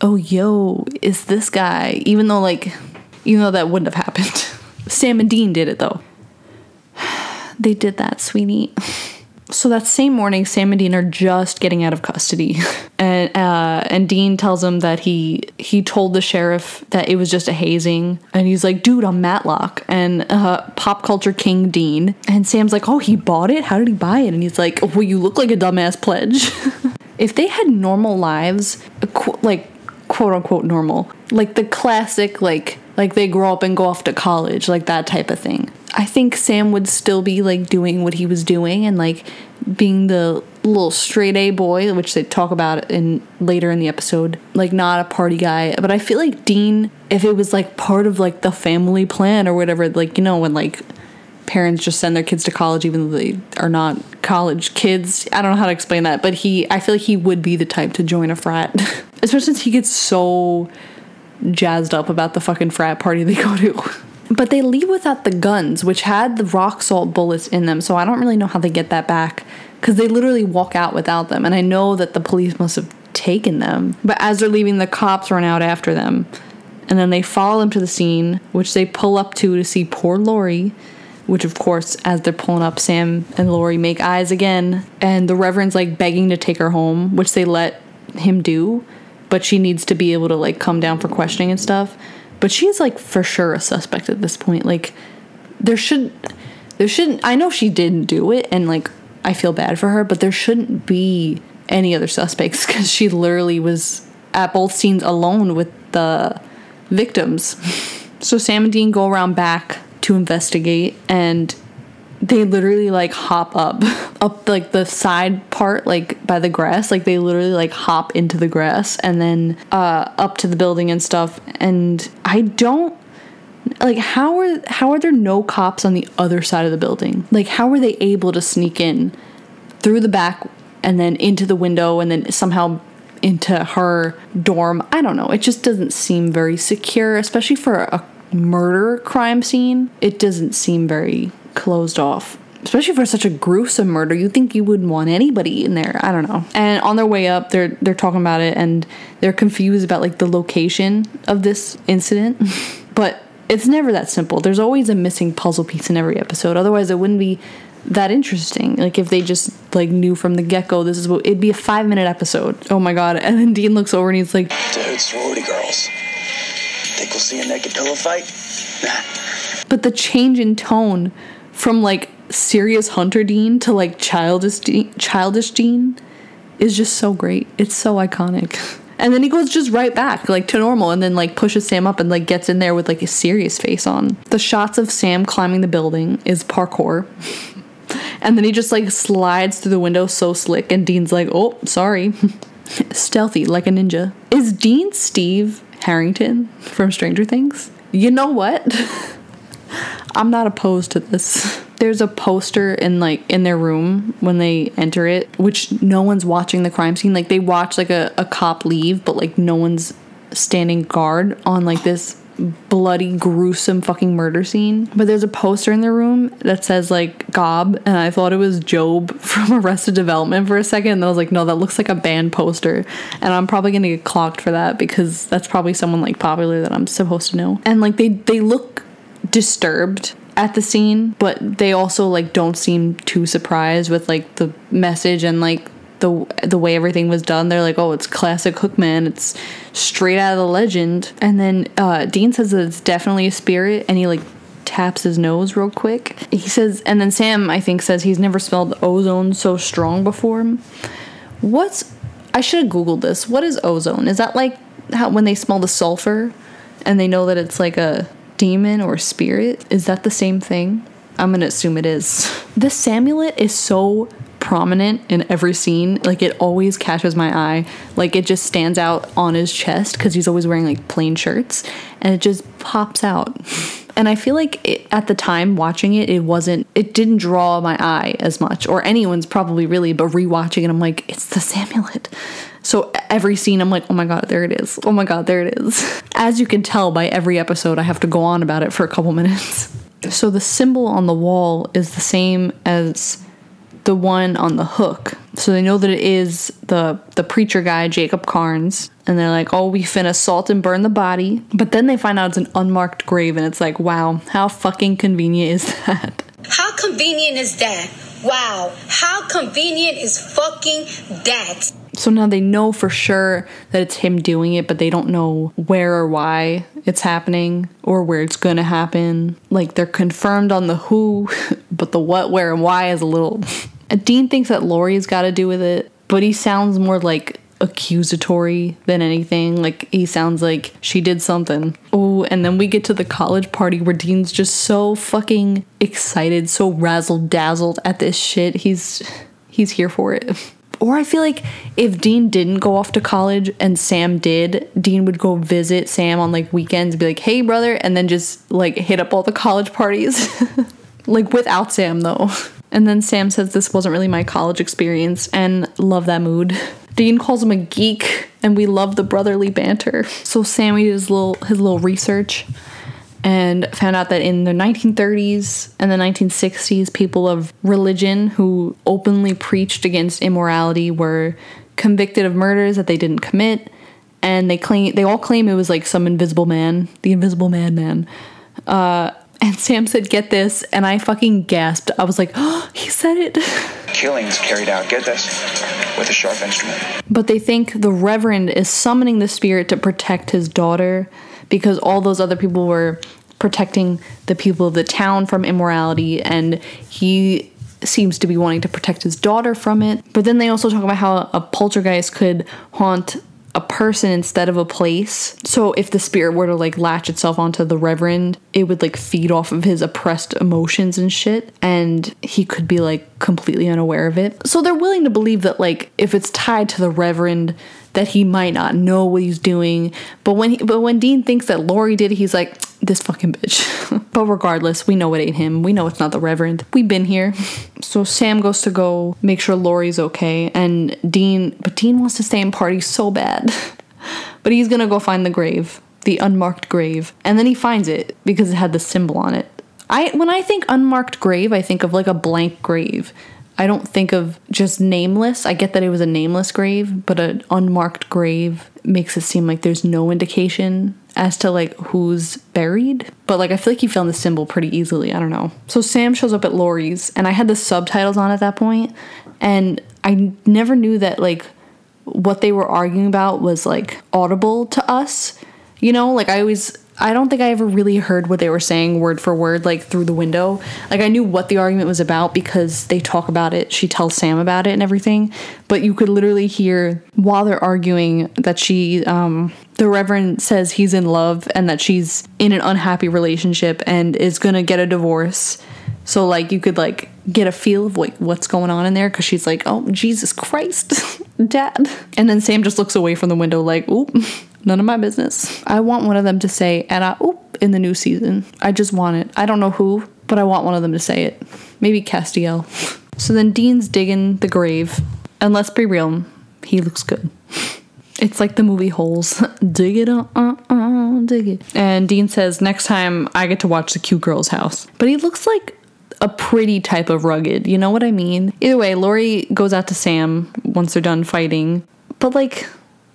oh, yo, is this guy? Even though, like, even though that wouldn't have happened. <laughs> Sam and Dean did it though. They did that, sweetie. So that same morning, Sam and Dean are just getting out of custody, <laughs> and uh, and Dean tells him that he he told the sheriff that it was just a hazing, and he's like, "Dude, I'm Matlock," and uh, pop culture king Dean, and Sam's like, "Oh, he bought it? How did he buy it?" And he's like, "Well, you look like a dumbass pledge." <laughs> if they had normal lives, like quote unquote normal, like the classic like like they grow up and go off to college, like that type of thing. I think Sam would still be like doing what he was doing and like being the little straight A boy, which they talk about in later in the episode, like not a party guy. But I feel like Dean, if it was like part of like the family plan or whatever, like you know when like parents just send their kids to college even though they are not college kids. I don't know how to explain that, but he, I feel like he would be the type to join a frat, <laughs> especially since he gets so jazzed up about the fucking frat party they go to. But they leave without the guns, which had the rock salt bullets in them, so I don't really know how they get that back because they literally walk out without them. And I know that the police must have taken them. But as they're leaving, the cops run out after them. And then they follow them to the scene, which they pull up to to see poor Lori. Which, of course, as they're pulling up, Sam and Lori make eyes again. And the Reverend's like begging to take her home, which they let him do. But she needs to be able to like come down for questioning and stuff. But she's like for sure a suspect at this point. Like, there should there shouldn't I know she didn't do it and like I feel bad for her, but there shouldn't be any other suspects <laughs> because she literally was at both scenes alone with the victims. So Sam and Dean go around back to investigate and they literally like hop up up like the side part like by the grass. Like they literally like hop into the grass and then uh up to the building and stuff. And i don't like how are how are there no cops on the other side of the building? Like how were they able to sneak in through the back and then into the window and then somehow into her dorm? I don't know. It just doesn't seem very secure especially for a murder crime scene. It doesn't seem very closed off. Especially for such a gruesome murder you think you wouldn't want anybody in there. I don't know. And on their way up they're they're talking about it and they're confused about like the location of this incident. <laughs> But it's never that simple. There's always a missing puzzle piece in every episode. Otherwise it wouldn't be that interesting. Like if they just like knew from the get-go this is what it'd be a five minute episode. Oh my god. And then dean looks over and he's like Dude, sorority girls. Think we'll see a naked pillow fight? Nah. but the change in tone from like serious hunter dean to like childish dean, childish dean is just so great. It's so iconic. <laughs> And then he goes just right back like to normal and then like pushes sam up and like gets in there with like a serious face on. The shots of sam climbing the building is parkour. <laughs> And then he just like slides through the window so slick and dean's like oh sorry. <laughs> Stealthy like a ninja. Is dean steve harrington from stranger things? You know what I'm not opposed to this. <laughs> There's a poster in like in their room when they enter it, which no one's watching the crime scene. Like they watch like a, a cop leave, but like no one's standing guard on like this bloody gruesome fucking murder scene. But there's a poster in their room that says like Gob, and I thought it was Job <laughs> from Arrested Development for a second. And I was like, no, that looks like a band poster. And I'm probably gonna get clocked for that because that's probably someone like popular that I'm supposed to know. And like they they look disturbed at the scene, but they also like don't seem too surprised with like the message and like the the way everything was done. They're like, "Oh, it's classic Hookman. It's straight out of the legend." And then uh, Dean says that it's definitely a spirit, and he like taps his nose real quick. He says, and then Sam I think says he's never smelled ozone so strong before. What's I should have googled this. What is ozone? Is that like how when they smell the sulfur and they know that it's like a demon or spirit? Is that the same thing? I'm gonna assume it is. The Samulet is so prominent in every scene. Like it always catches my eye. Like it just stands out on his chest because he's always wearing like plain shirts and it just pops out. <laughs> And I feel like it, at the time watching it, it wasn't, it didn't draw my eye as much, or anyone's probably really, but rewatching it, I'm like, it's the Samulet. So every scene, I'm like, oh my god, there it is. Oh my god, there it is. <laughs> As you can tell by every episode, I have to go on about it for a couple minutes. <laughs> So the symbol on the wall is the same as the one on the hook. So they know that it is the the preacher guy, Jacob Karns. And they're like, oh, we finna salt and burn the body. But then they find out it's an unmarked grave, and it's like, wow, how fucking convenient is <laughs> that? How convenient is that? Wow, how convenient is fucking that? So now they know for sure that it's him doing it, but they don't know where or why it's happening or where it's gonna happen. Like they're confirmed on the who, <laughs> but the what, where, and why is a little. <laughs> Dean thinks that Lori's got to do with it, but he sounds more like accusatory than anything. Like he sounds like she did something. Oh, and then we get to the college party where Dean's just so fucking excited, so razzle dazzled at this shit. He's he's here for it. <laughs> Or I feel like if Dean didn't go off to college and Sam did, Dean would go visit Sam on like weekends be like, hey, brother, and then just like hit up all the college parties. <laughs> like without Sam, though. And then Sam says this wasn't really my college experience and love that mood. Dean calls him a geek and we love the brotherly banter. So Sammy did his little his little research and found out that in the 1930s and the 1960s, people of religion who openly preached against immorality were convicted of murders that they didn't commit, and they claim they all claim it was like some invisible man, the invisible madman. Uh, and <laughs> Sam said, "Get this," and I fucking gasped. I was like, "Oh, he said it." <laughs> Killings carried out, get this, with a sharp instrument. But they think the Reverend is summoning the spirit to protect his daughter because all those other people were protecting the people of the town from immorality, and he seems to be wanting to protect his daughter from it. But then they also talk about how a poltergeist could haunt a person instead of a place. So if the spirit were to like latch itself onto the reverend, it would like feed off of his oppressed emotions and shit and he could be like completely unaware of it. So they're willing to believe that like if it's tied to the reverend that he might not know what he's doing. But when he, but when Dean thinks that Lori did it, he's like this fucking bitch. <laughs> but regardless, we know it ain't him. We know it's not the reverend. We've been here. <laughs> So Sam goes to go make sure Lori's okay and Dean but Dean wants to stay and party so bad. <laughs> but he's to go find the grave, the unmarked grave. And then he finds it because it had the symbol on it. I when I think unmarked grave, I think of like a blank grave. I don't think of just nameless. I get that it was a nameless grave, but an unmarked grave makes it seem like there's no indication as to like who's buried. But like I feel like he found the symbol pretty easily. I don't know. So Sam shows up at Lori's and I had the subtitles on at that point and I never knew that like what they were arguing about was like audible to us. You know, like I always I don't think I ever really heard what they were saying word for word, like through the window. Like I knew what the argument was about because they talk about it. She tells Sam about it and everything. But you could literally hear while they're arguing that she, um, the Reverend says he's in love and that she's in an unhappy relationship and is gonna get a divorce. So like you could like get a feel of like what's going on in there because she's like, oh Jesus Christ, <laughs> Dad. And then Sam just looks away from the window like, oop. None of my business. I want one of them to say, and I, oop, in the new season. I just want it. I don't know who, but I want one of them to say it. Maybe Castiel. So then Dean's digging the grave, and let's be real, he looks good. It's like the movie Holes. <laughs> dig it, uh, uh, uh, dig it. And Dean says, next time I get to watch the cute girl's house. But he looks like a pretty type of rugged, you know what I mean? Either way, Lori goes out to Sam once they're done fighting. But like,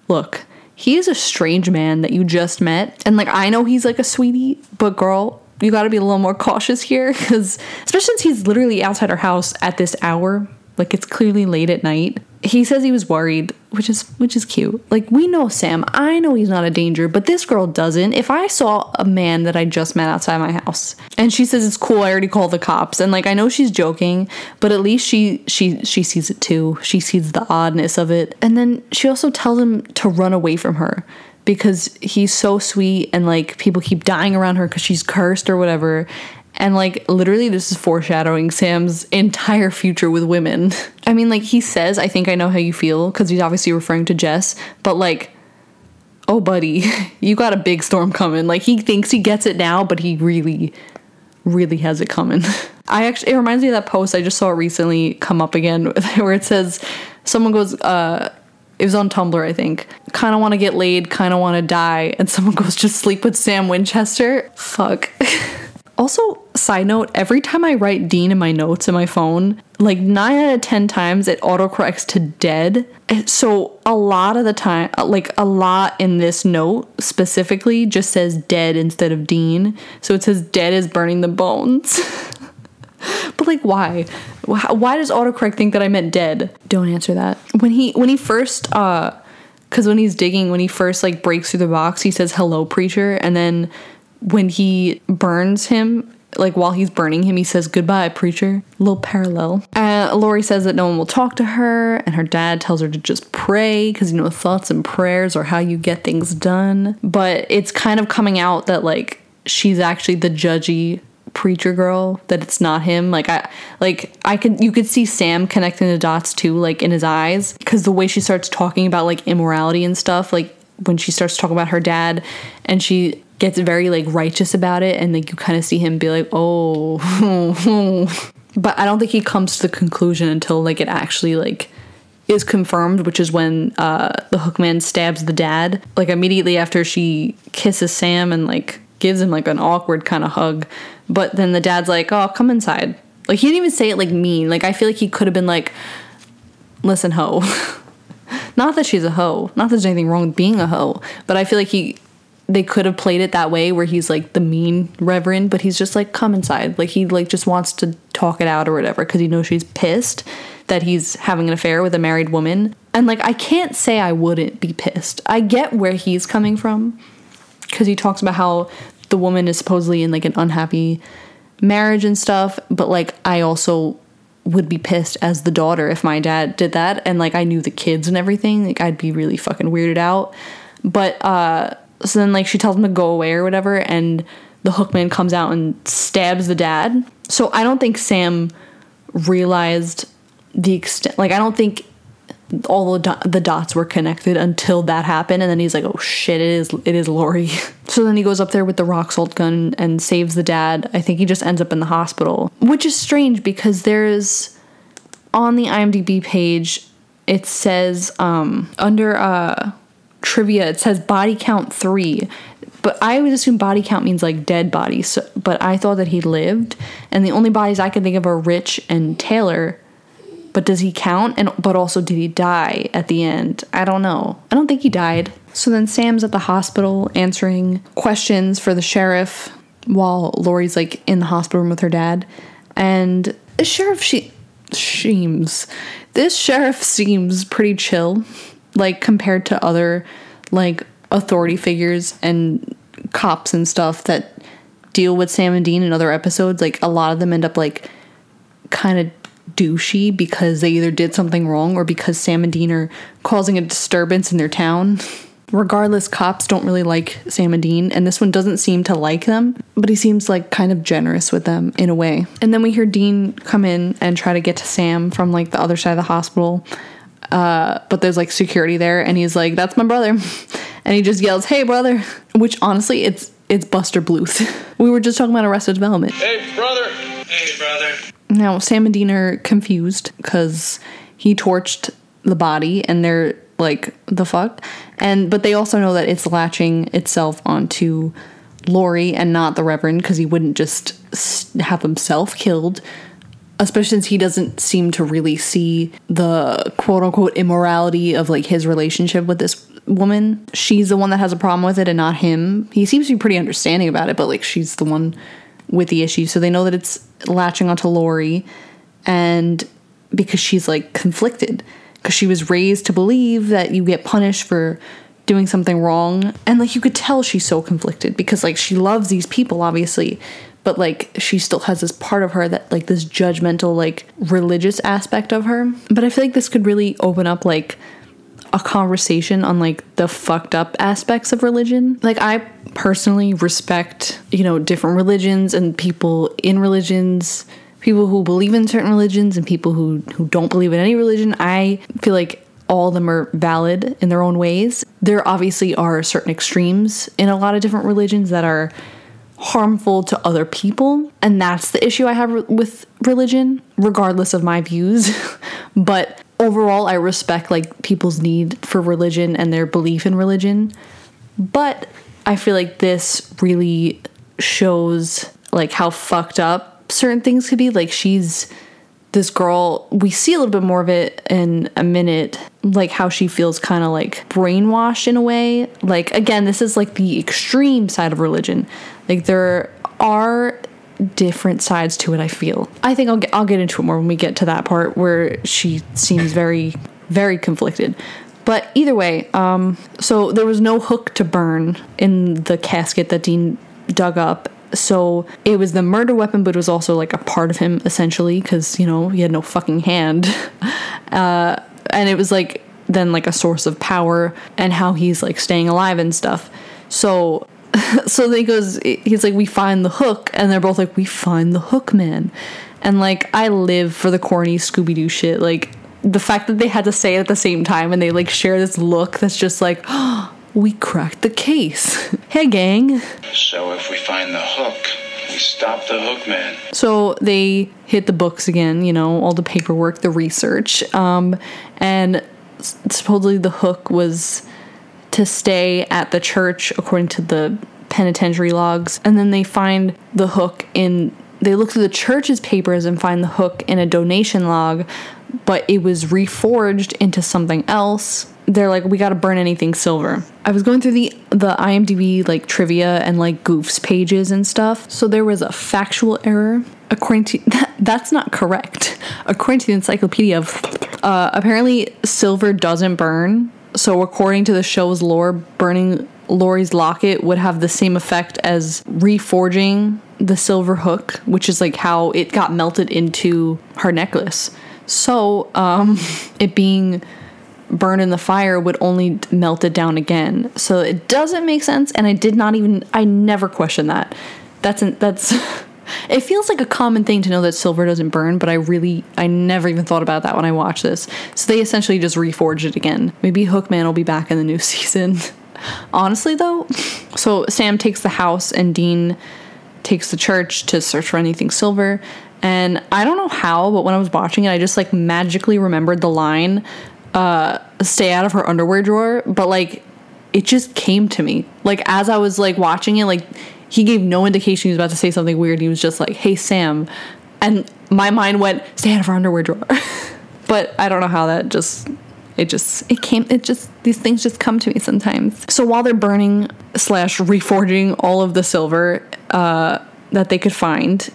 look, he is a strange man that you just met. And like, I know he's like a sweetie, but girl, you gotta be a little more cautious here because, especially since he's literally outside our house at this hour, like it's clearly late at night. He says he was worried, which is which is cute. Like we know Sam, I know he's not a danger, but this girl doesn't. If I saw a man that I just met outside my house and she says it's cool, I already called the cops, and like I know she's joking, but at least she she she sees it too. She sees the oddness of it, and then she also tells him to run away from her because he's so sweet and like people keep dying around her because she's cursed or whatever. And like literally this is foreshadowing Sam's entire future with women. <laughs> I mean like he says, I think I know how you feel because he's obviously referring to Jess, but like oh buddy, <laughs> you got a big storm coming. Like he thinks he gets it now, but he really really has it coming. <laughs> I actually it reminds me of that post I just saw recently come up again where it says someone goes uh it was on Tumblr, I think. Kind of want to get laid, kind of want to die, and someone goes just sleep with Sam Winchester. Fuck. Also, side note, every time I write Dean in my notes in my phone, like 9 out of 10 times it autocorrects to dead. So, a lot of the time, like a lot in this note specifically just says dead instead of Dean. So, it says dead is burning the bones. <laughs> but like why? Why does autocorrect think that I meant dead? Don't answer that. When he when he first uh cuz when he's digging when he first like breaks through the box, he says hello preacher and then when he burns him, like while he's burning him, he says goodbye, preacher. A little parallel. Uh, Lori says that no one will talk to her, and her dad tells her to just pray because you know thoughts and prayers are how you get things done. But it's kind of coming out that like she's actually the judgy preacher girl that it's not him like i like i could you could see sam connecting the dots too like in his eyes because the way she starts talking about like immorality and stuff like when she starts talking about her dad and she gets very like righteous about it and like you kind of see him be like oh. <laughs> But i don't think he comes to the conclusion until like it actually like is confirmed which is when uh the hookman stabs the dad. Like immediately after she kisses sam and like gives him like an awkward kind of hug. But then the dad's like oh come inside. Like he didn't even say it like mean. Like i feel like he could have been like listen ho <laughs> Not that she's a hoe. Not that there's anything wrong with being a hoe, but I feel like he they could have played it that way where he's like the mean reverend, but he's just like come inside. Like he like just wants to talk it out or whatever because he knows she's pissed that he's having an affair with a married woman. And like I can't say I wouldn't be pissed. I get where he's coming from because he talks about how the woman is supposedly in like an unhappy marriage and stuff, but like I also would be pissed as the daughter if my dad did that and like I knew the kids and everything, like I'd be really fucking weirded out. But uh so then like she tells him to go away or whatever and the hookman comes out and stabs the dad. So I don't think Sam realized the extent like I don't think all the, do- the dots were connected until that happened and then he's like oh shit it is it is Lori. <laughs> so then he goes up there with the rock salt gun and saves the dad. I think he just ends up in the hospital, which is strange because there's on the IMDb page it says um under uh trivia it says body count 3 but I would assume body count means like dead bodies. So, but I thought that he lived, and the only bodies I can think of are Rich and Taylor. But does he count? And but also did he die at the end? I don't know. I don't think he died. So then Sam's at the hospital answering questions for the sheriff while Lori's like in the hospital room with her dad. And the sheriff she seems this sheriff seems pretty chill, like compared to other like authority figures and cops and stuff that deal with Sam and Dean in other episodes. Like a lot of them end up like kind of douchey because they either did something wrong or because Sam and Dean are causing a disturbance in their town. <laughs> Regardless, cops don't really like Sam and Dean, and this one doesn't seem to like them, but he seems like kind of generous with them in a way. And then we hear Dean come in and try to get to Sam from like the other side of the hospital. Uh, but there's like security there, and he's like, "That's my brother," <laughs> and he just yells, "Hey, brother!" <laughs> Which honestly, it's it's Buster Bluth. <laughs> we were just talking about Arrested Development. Hey, brother. Hey, brother. Now, Sam and Dean are confused because he torched the body and they're like, the fuck? And but they also know that it's latching itself onto Lori and not the Reverend because he wouldn't just have himself killed. Especially since he doesn't seem to really see the quote unquote immorality of like his relationship with this woman. She's the one that has a problem with it and not him. He seems to be pretty understanding about it, but like she's the one with the issue. So they know that it's latching onto Lori and because she's like conflicted because she was raised to believe that you get punished for doing something wrong and like you could tell she's so conflicted because like she loves these people obviously but like she still has this part of her that like this judgmental like religious aspect of her but i feel like this could really open up like a conversation on like the fucked up aspects of religion. Like I personally respect, you know, different religions and people in religions, people who believe in certain religions and people who who don't believe in any religion. I feel like all of them are valid in their own ways. There obviously are certain extremes in a lot of different religions that are harmful to other people, and that's the issue I have with religion, regardless of my views. <laughs> but overall I respect like people's need for religion and their belief in religion. But I feel like this really shows like how fucked up certain things could be. Like she's this girl, we see a little bit more of it in a minute, like how she feels kind of like brainwashed in a way. Like, again, this is like the extreme side of religion. Like, there are different sides to it, I feel. I think I'll get, I'll get into it more when we get to that part where she seems very, very conflicted. But either way, um, so there was no hook to burn in the casket that Dean dug up so it was the murder weapon, but it was also like a part of him essentially, because you know he had no fucking hand, <laughs> uh, and it was like then like a source of power and how he's like staying alive and stuff. So, <laughs> so then he goes, he's like, we find the hook, and they're both like, we find the hook, man, and like I live for the corny Scooby Doo shit, like the fact that they had to say it at the same time and they like share this look that's just like. <gasps> We cracked the case. <laughs> hey, gang. So if we find the hook, we stop the hook man. So they hit the books again, you know, all the paperwork, the research. Um, and supposedly the hook was to stay at the church, according to the penitentiary logs. And then they find the hook in, they look through the church's papers and find the hook in a donation log, but it was reforged into something else they're like we got to burn anything silver. I was going through the the IMDb like trivia and like goofs pages and stuff. So there was a factual error. According to that, <laughs> that's not correct. According to the encyclopedia, uh, apparently silver doesn't burn. So according to the show's lore, burning Lori's locket would have the same effect as reforging the silver hook, which is like how it got melted into her necklace. So, um, <laughs> it being burned in the fire would only melt it down again. So it doesn't make sense, and I did not even I never questioned that. That's an, that's <laughs> it feels like a common thing to know that silver doesn't burn, but I really I never even thought about that when I watched this. So they essentially just reforged it again. Maybe Hookman will be back in the new <laughs> season. Honestly though, <laughs> so Sam takes the house and Dean takes the church to search for anything silver. And I don't know how, but when I was watching it, I just like magically remembered the line, uh, stay out of her underwear drawer. But like, it just came to me. Like, as I was like watching it, like, he gave no indication he was about to say something weird. He was just like, hey, Sam. And my mind went, stay out of her underwear drawer. <laughs> but I don't know how that just it just it came it just these things just come to me sometimes so while they're burning slash reforging all of the silver uh, that they could find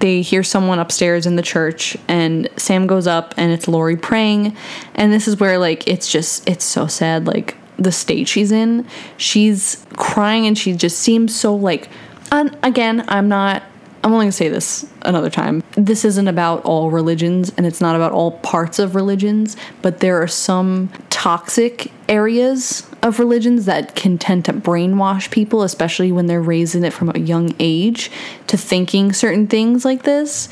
they hear someone upstairs in the church and sam goes up and it's lori praying and this is where like it's just it's so sad like the state she's in she's crying and she just seems so like and again i'm not I'm only gonna say this another time. This isn't about all religions and it's not about all parts of religions, but there are some toxic areas of religions that can tend to brainwash people, especially when they're raised in it from a young age, to thinking certain things like this.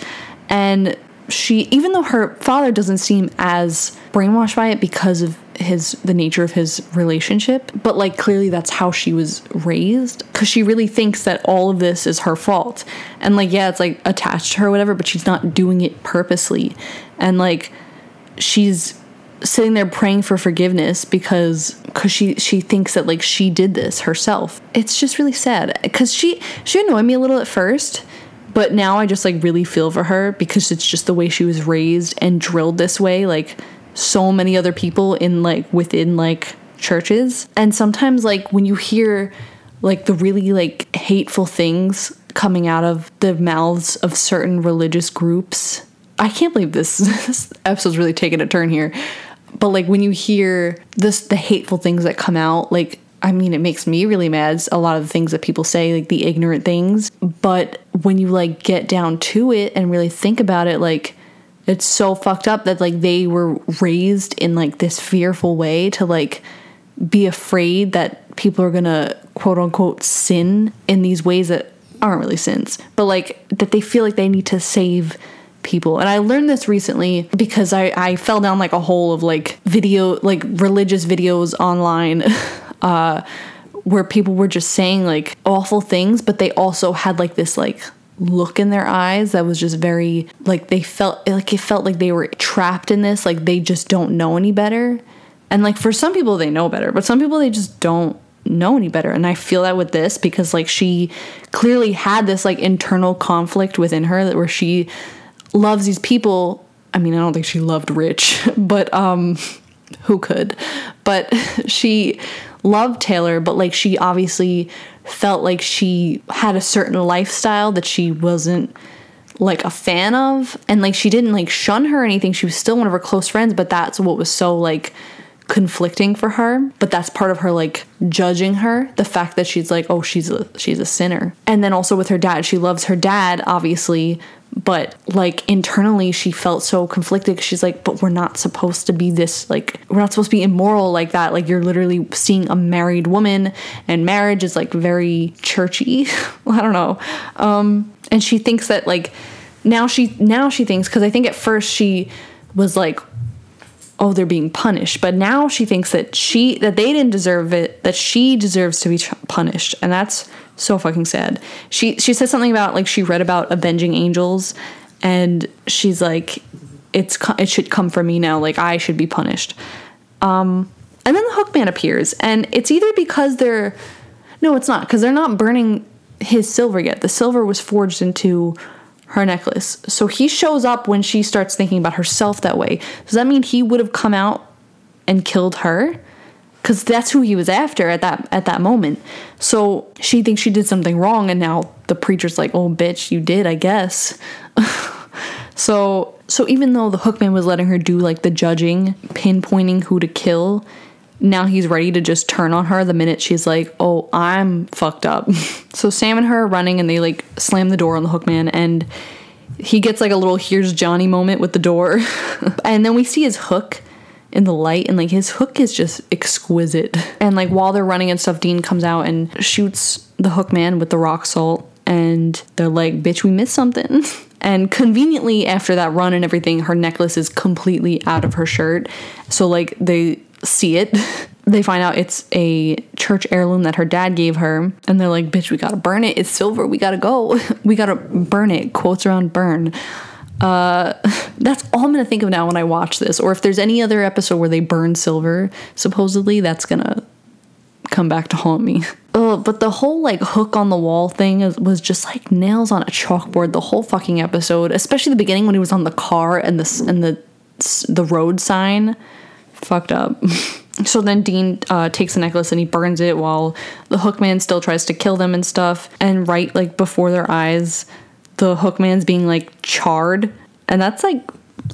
And she, even though her father doesn't seem as brainwashed by it because of his the nature of his relationship but like clearly that's how she was raised because she really thinks that all of this is her fault and like yeah it's like attached to her whatever but she's not doing it purposely and like she's sitting there praying for forgiveness because because she she thinks that like she did this herself. It's just really sad because she she annoyed me a little at first but now i just like really feel for her because it's just the way she was raised and drilled this way like so many other people in like within like churches. And sometimes like when you hear like the really like hateful things coming out of the mouths of certain religious groups i can't believe this <laughs> this episode's really taking a turn here but like when you hear this the hateful things that come out like I mean, it makes me really mad. A lot of the things that people say, like the ignorant things. But when you like get down to it and really think about it, like it's so fucked up that like they were raised in like this fearful way to like be afraid that people are gonna quote unquote sin in these ways that aren't really sins, but like that they feel like they need to save people. And I learned this recently because I, I fell down like a hole of like video, like religious videos online, <laughs> uh, where people were just saying like awful things, but they also had like this like look in their eyes that was just very like they felt like it felt like they were trapped in this like they just don't know any better and like for some people they know better but some people they just don't know any better and i feel that with this because like she clearly had this like internal conflict within her that where she loves these people. I mean i don't think she loved rich <laughs> but um who could? But <laughs> she loved taylor but like she obviously felt like she had a certain lifestyle that she wasn't like a fan of. And like she didn't like shun her or anything. She was still one of her close friends but that's what was so like conflicting for her. But that's part of her like judging her the fact that she's like oh she's a she's a sinner. And then also with her dad she loves her dad obviously but like internally she felt so conflicted she's like but we're not supposed to be this like we're not supposed to be immoral like that. Like you're literally seeing a married woman and marriage is like very churchy. <laughs> I don't know. Um and she thinks that like now she now she thinks because i think at first she was like oh they're being punished. But now she thinks that she that they didn't deserve it that she deserves to be punished. And that's so fucking sad. She she says something about like she read about avenging angels, and she's like, it's it should come from me now. Like I should be punished. Um, and then the Hookman appears, and it's either because they're no, it's not because they're not burning his silver yet. The silver was forged into her necklace. So he shows up when she starts thinking about herself that way. Does that mean he would have come out and killed her? Because that's who he was after at that at that moment. So she thinks she did something wrong, and now the preacher's like, "Oh, bitch, you did, I guess." <laughs> so so even though the hookman was letting her do like the judging, pinpointing who to kill, now he's ready to just turn on her the minute she's like, "Oh, I'm fucked up." <laughs> so Sam and her are running, and they like slam the door on the hookman, and he gets like a little "Here's Johnny" moment with the door, <laughs> and then we see his hook in the light and like his hook is just exquisite. <laughs> And like while they're running and stuff dean comes out and shoots the hook man with the rock salt and they're like bitch we missed something. <laughs> And conveniently after that run and everything her necklace is completely out of her shirt. So like they see it. <laughs> They find out it's a church heirloom that her dad gave her and they're like bitch we gotta burn it. It's silver. We gotta go. We gotta burn it. Quotes around burn uh, <laughs> that's all I'm gonna think of now when I watch this. Or if there's any other episode where they burn silver, supposedly that's gonna come back to haunt me. <laughs> Uh, but the whole like hook on the wall thing is, was just like nails on a chalkboard the whole fucking episode, especially the beginning when he was on the car and the and the the road sign. Fucked up. <laughs> so then Dean uh, takes the necklace and he burns it while the hookman still tries to kill them and stuff. And right like before their eyes, the hookman's being like charred, and that's like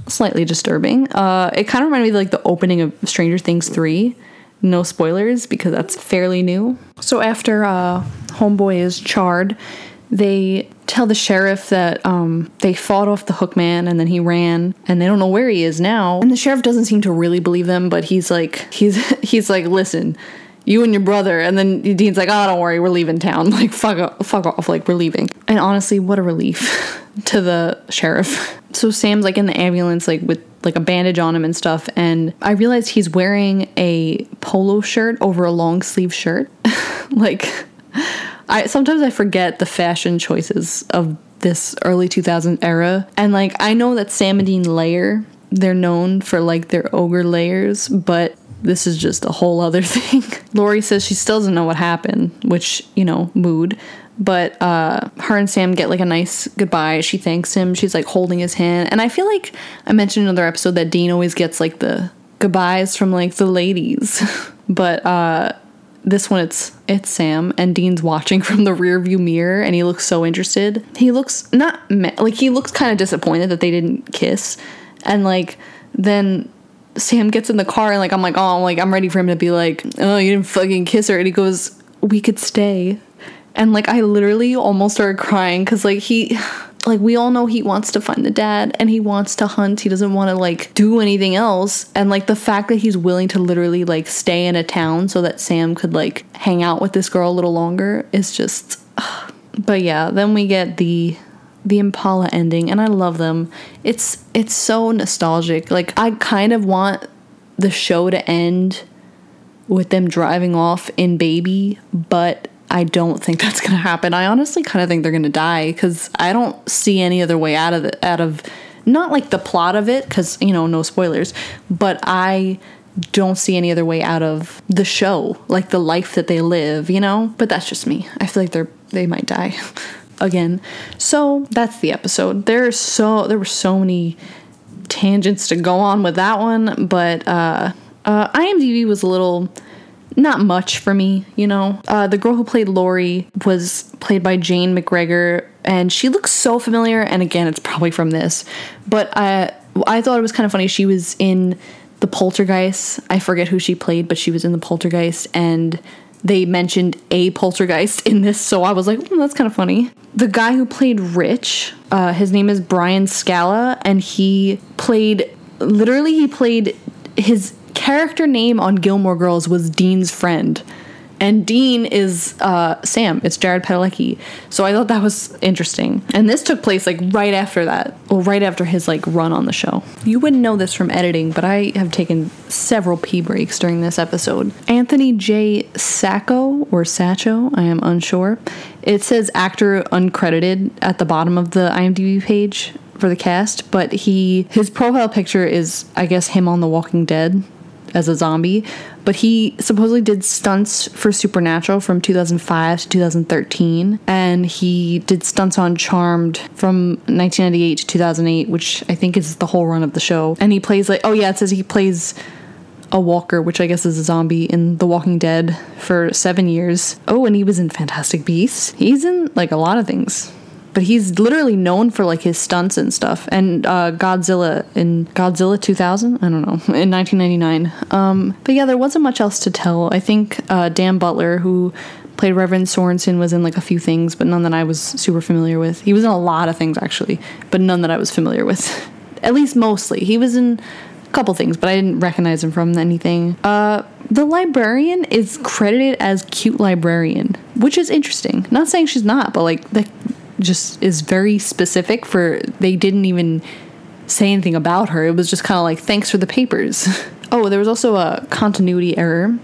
slightly disturbing. Uh, it kind of reminded me of like the opening of Stranger Things 3. No spoilers because that's fairly new. So after uh, Homeboy is charred, they tell the sheriff that um, they fought off the hookman and then he ran and they don't know where he is now. And the sheriff doesn't seem to really believe them, but he's like he's <laughs> he's like, listen, you and your brother. And then Dean's like, oh, don't worry, we're leaving town. <laughs> Like, fuck off, fuck off. Like, we're leaving. And honestly, what a relief <laughs> to the sheriff. So Sam's like in the ambulance, like with like a bandage on him and stuff. And I realized he's wearing a polo shirt over a long sleeve shirt. <laughs> like, I sometimes I forget the fashion choices of this early 2000 era. And like, I know that Sam and Dean layer, they're known for like their ogre layers, but this is just a whole other <laughs> thing. Lori says she still doesn't know what happened, which, you know, mood. But uh, her and Sam get like a nice goodbye. She thanks him. She's like holding his hand. And I feel like I mentioned in another episode that Dean always gets like the goodbyes from like the ladies. <laughs> but uh, this one it's it's Sam and Dean's watching <laughs> from the rear view mirror and he looks so interested. He looks not like he looks kind of disappointed that they didn't kiss. And like then Sam gets in the car and like I'm like, oh, I'm like I'm ready for him to be like, oh, you didn't fucking kiss her, and he goes, we could stay, and like I literally almost started crying because like he. <sighs> Like we all know he wants to find the dad and he wants to hunt. He doesn't want to like do anything else. And like the fact that he's willing to literally like stay in a town so that Sam could like hang out with this girl a little longer is just <sighs> but yeah, then we get the the Impala ending and I love them. It's it's so nostalgic. Like I kind of want the show to end with them driving off in baby, but I don't think <laughs> that's going to happen. I honestly kind of think they're going to die cuz I don't see any other way out of it out of not like the plot of it cuz you know no spoilers, but I don't see any other way out of the show, like the life that they live, you know? But that's just me. I feel like they're they might die. <laughs> again. So that's the episode. There's so there were so many tangents to go on with that one, but uh, uh, IMDb was a little not much for me, you know. Uh, the girl who played Lori was played by Jane McGregor, and she looks so familiar. And again, it's probably from this, but I I thought it was kind of funny. She was in the Poltergeist. I forget who she played, but she was in the Poltergeist, and they mentioned a poltergeist in this, so I was like, mm, that's kind of funny. The guy who played Rich, uh, his name is Brian Skala, and he played literally he played his character name on Gilmore Girls was Dean's friend and Dean is uh, Sam. It's Jared Padalecki. So I thought that was interesting. And this took place like right after that, or right after his like run on the show. You wouldn't know this from editing, but I have taken several pee breaks during this episode. Anthony J. Sacco or Sacho, I am unsure. It says actor uncredited at the bottom of the IMDb page for the cast, but he his profile picture is I guess him on The Walking Dead as a zombie, but he supposedly did stunts for Supernatural from 2005 to 2013, and he did stunts on Charmed from 1998 to 2008, which I think is the whole run of the show. And he plays like, oh yeah, it says he plays a walker, which I guess is a zombie in The Walking Dead for seven years. Oh, and he was in Fantastic Beasts. He's in like a lot of things. But he's literally known for like his stunts and stuff. And uh, Godzilla in Godzilla 2000, I don't know, <laughs> in 1999. Um, but yeah, there wasn't much else to tell. I think uh, Dan Butler, who played Reverend Sorensen, was in like a few things, but none that I was super familiar with. He was in a lot of things actually, but none that I was familiar with. <laughs> At least mostly. He was in a couple things, but I didn't recognize him from anything. Uh, the librarian is credited as cute librarian, which is interesting. Not saying she's not, but like that just is very specific for they didn't even say anything about her. It was just kind of like thanks for the papers. <laughs> oh, there was also a continuity error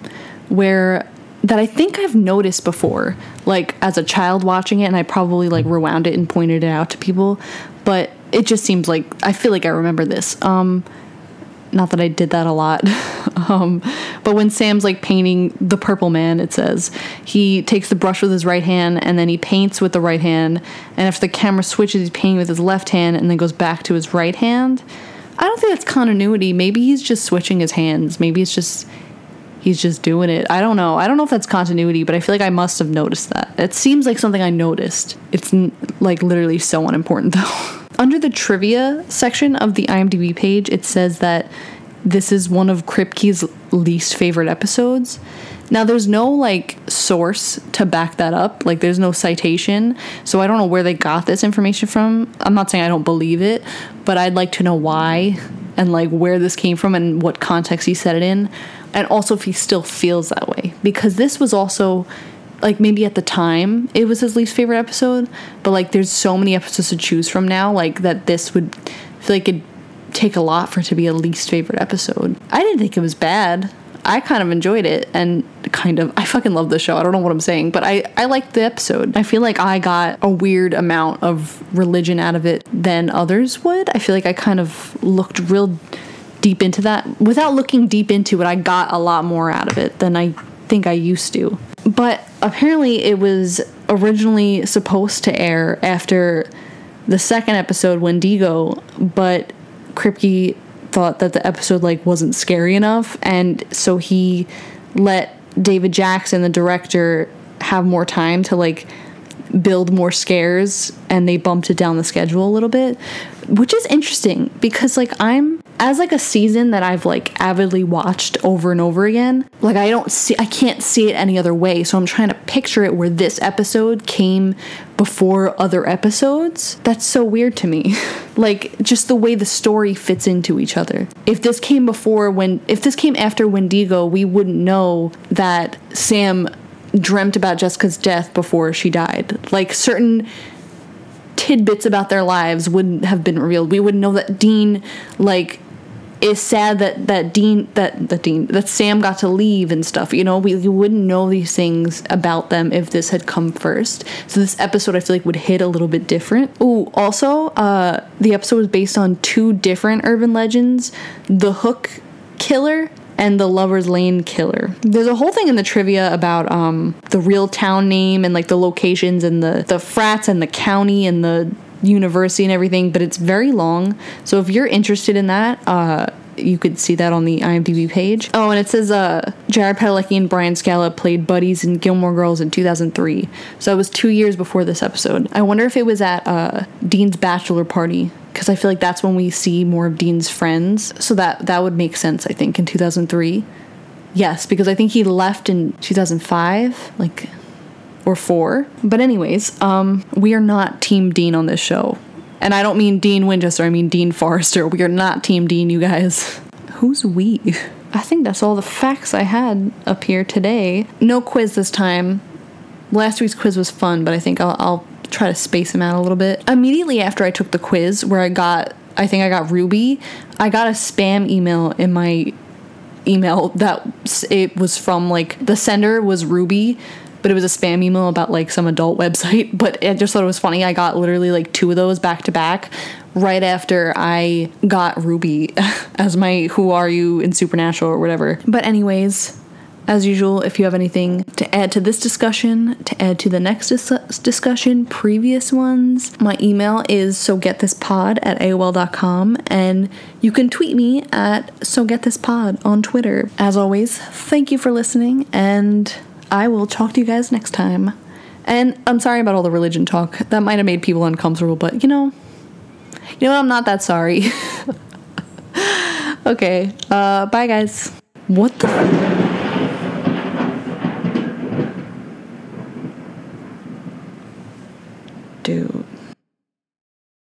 where that I think I've noticed before, like as a child watching it, and I probably like rewound it and pointed it out to people, but it just seems like I feel like I remember this. Um, not that I did that a lot. <laughs> um, but when Sam's like painting the purple man, it says he takes the brush with his right hand and then he paints with the right hand. And if the camera switches, he's painting with his left hand and then goes back to his right hand. I don't think that's continuity. Maybe he's just switching his hands. Maybe it's just he's just doing it. I don't know. I don't know if that's continuity, but I feel like I must have noticed that. It seems like something I noticed. It's like literally so unimportant <laughs> though. Under the trivia section of the IMDb page, it says that this is one of Kripke's least favorite episodes. Now, there's no like source to back that up. Like, there's no citation. So, I don't know where they got this information from. I'm not saying I don't believe it, but I'd like to know why and like where this came from and what context he said it in. And also if he still feels that way. Because this was also like maybe at the time it was his least favorite episode, but like there's so many episodes to choose from now, like that this would feel like it'd take a lot for it to be a least favorite episode. I didn't think it was bad. I kind of enjoyed it and kind of I fucking love the show. I don't know what I'm saying, but I I liked the episode. I feel like I got a weird amount of religion out of it than others would. I feel like I kind of looked real deep into that. Without looking deep into it, I got a lot more out of it than I think I used to. But apparently, it was originally supposed to air after the second episode, Wendigo, but Kripke thought that the episode like wasn't scary enough, and so he let David Jackson, the director, have more time to like build more scares and they bumped it down the schedule a little bit which is interesting because like i'm as like a season that i've like avidly watched over and over again like i don't see i can't see it any other way. So i'm trying to picture it where this episode came before other episodes. That's so weird to me. <laughs> Like just the way the story fits into each other. If this came before when if this came after wendigo we wouldn't know that sam dreamt about Jessica's death before she died. Like certain tidbits about their lives wouldn't have been revealed. We would know that Dean like is sad that that Dean that that Dean that Sam got to leave and stuff. You know, we, we wouldn't know these things about them if this had come first. So this episode I feel like would hit a little bit different. Oh, also, uh, the episode was based on two different urban legends: the Hook Killer and the Lover's Lane Killer. There's a whole thing in the trivia about um, the real town name and like the locations and the the frats and the county and the university and everything, but it's very long. So if you're interested in that, uh, you could see that on the IMDb page. Oh, and it says uh, Jared Padalecki and Brian Skala played buddies in Gilmore Girls in 2003. So it was two years before this episode. I wonder if it was at uh, Dean's bachelor party because I feel like that's when we see more of Dean's friends. So that that would make sense, I think, in 2003. Yes, because I think he left in 2005, like or 4. But anyways, um we are not team Dean on this show. And I don't mean Dean Winchester, I mean Dean Forrester. We are not team Dean, you guys. Who's we? I think that's all the facts I had up here today. No quiz this time. Last week's quiz was fun, but I think I'll, I'll try to space them out a little bit. Immediately after I took the quiz, where I got, I think I got Ruby, I got a spam email in my email that it was from like the sender was Ruby, but it was a spam email about like some adult <laughs> website. But I just thought it was funny. I got literally like two of those back to back right after I got Ruby <laughs> as my Who Are You in Supernatural or whatever. But, anyways, As usual, if you have anything to add to this discussion, to add to the next dis- discussion, previous ones, my email is so get this pod at AOL.com and you can tweet me at so get this pod on Twitter. As always, thank you for listening and I will talk to you guys next time. And I'm sorry about all the religion talk. That might have made people uncomfortable, but you know, you know? I'm not that sorry. <laughs> okay. Uh, bye, guys. What the?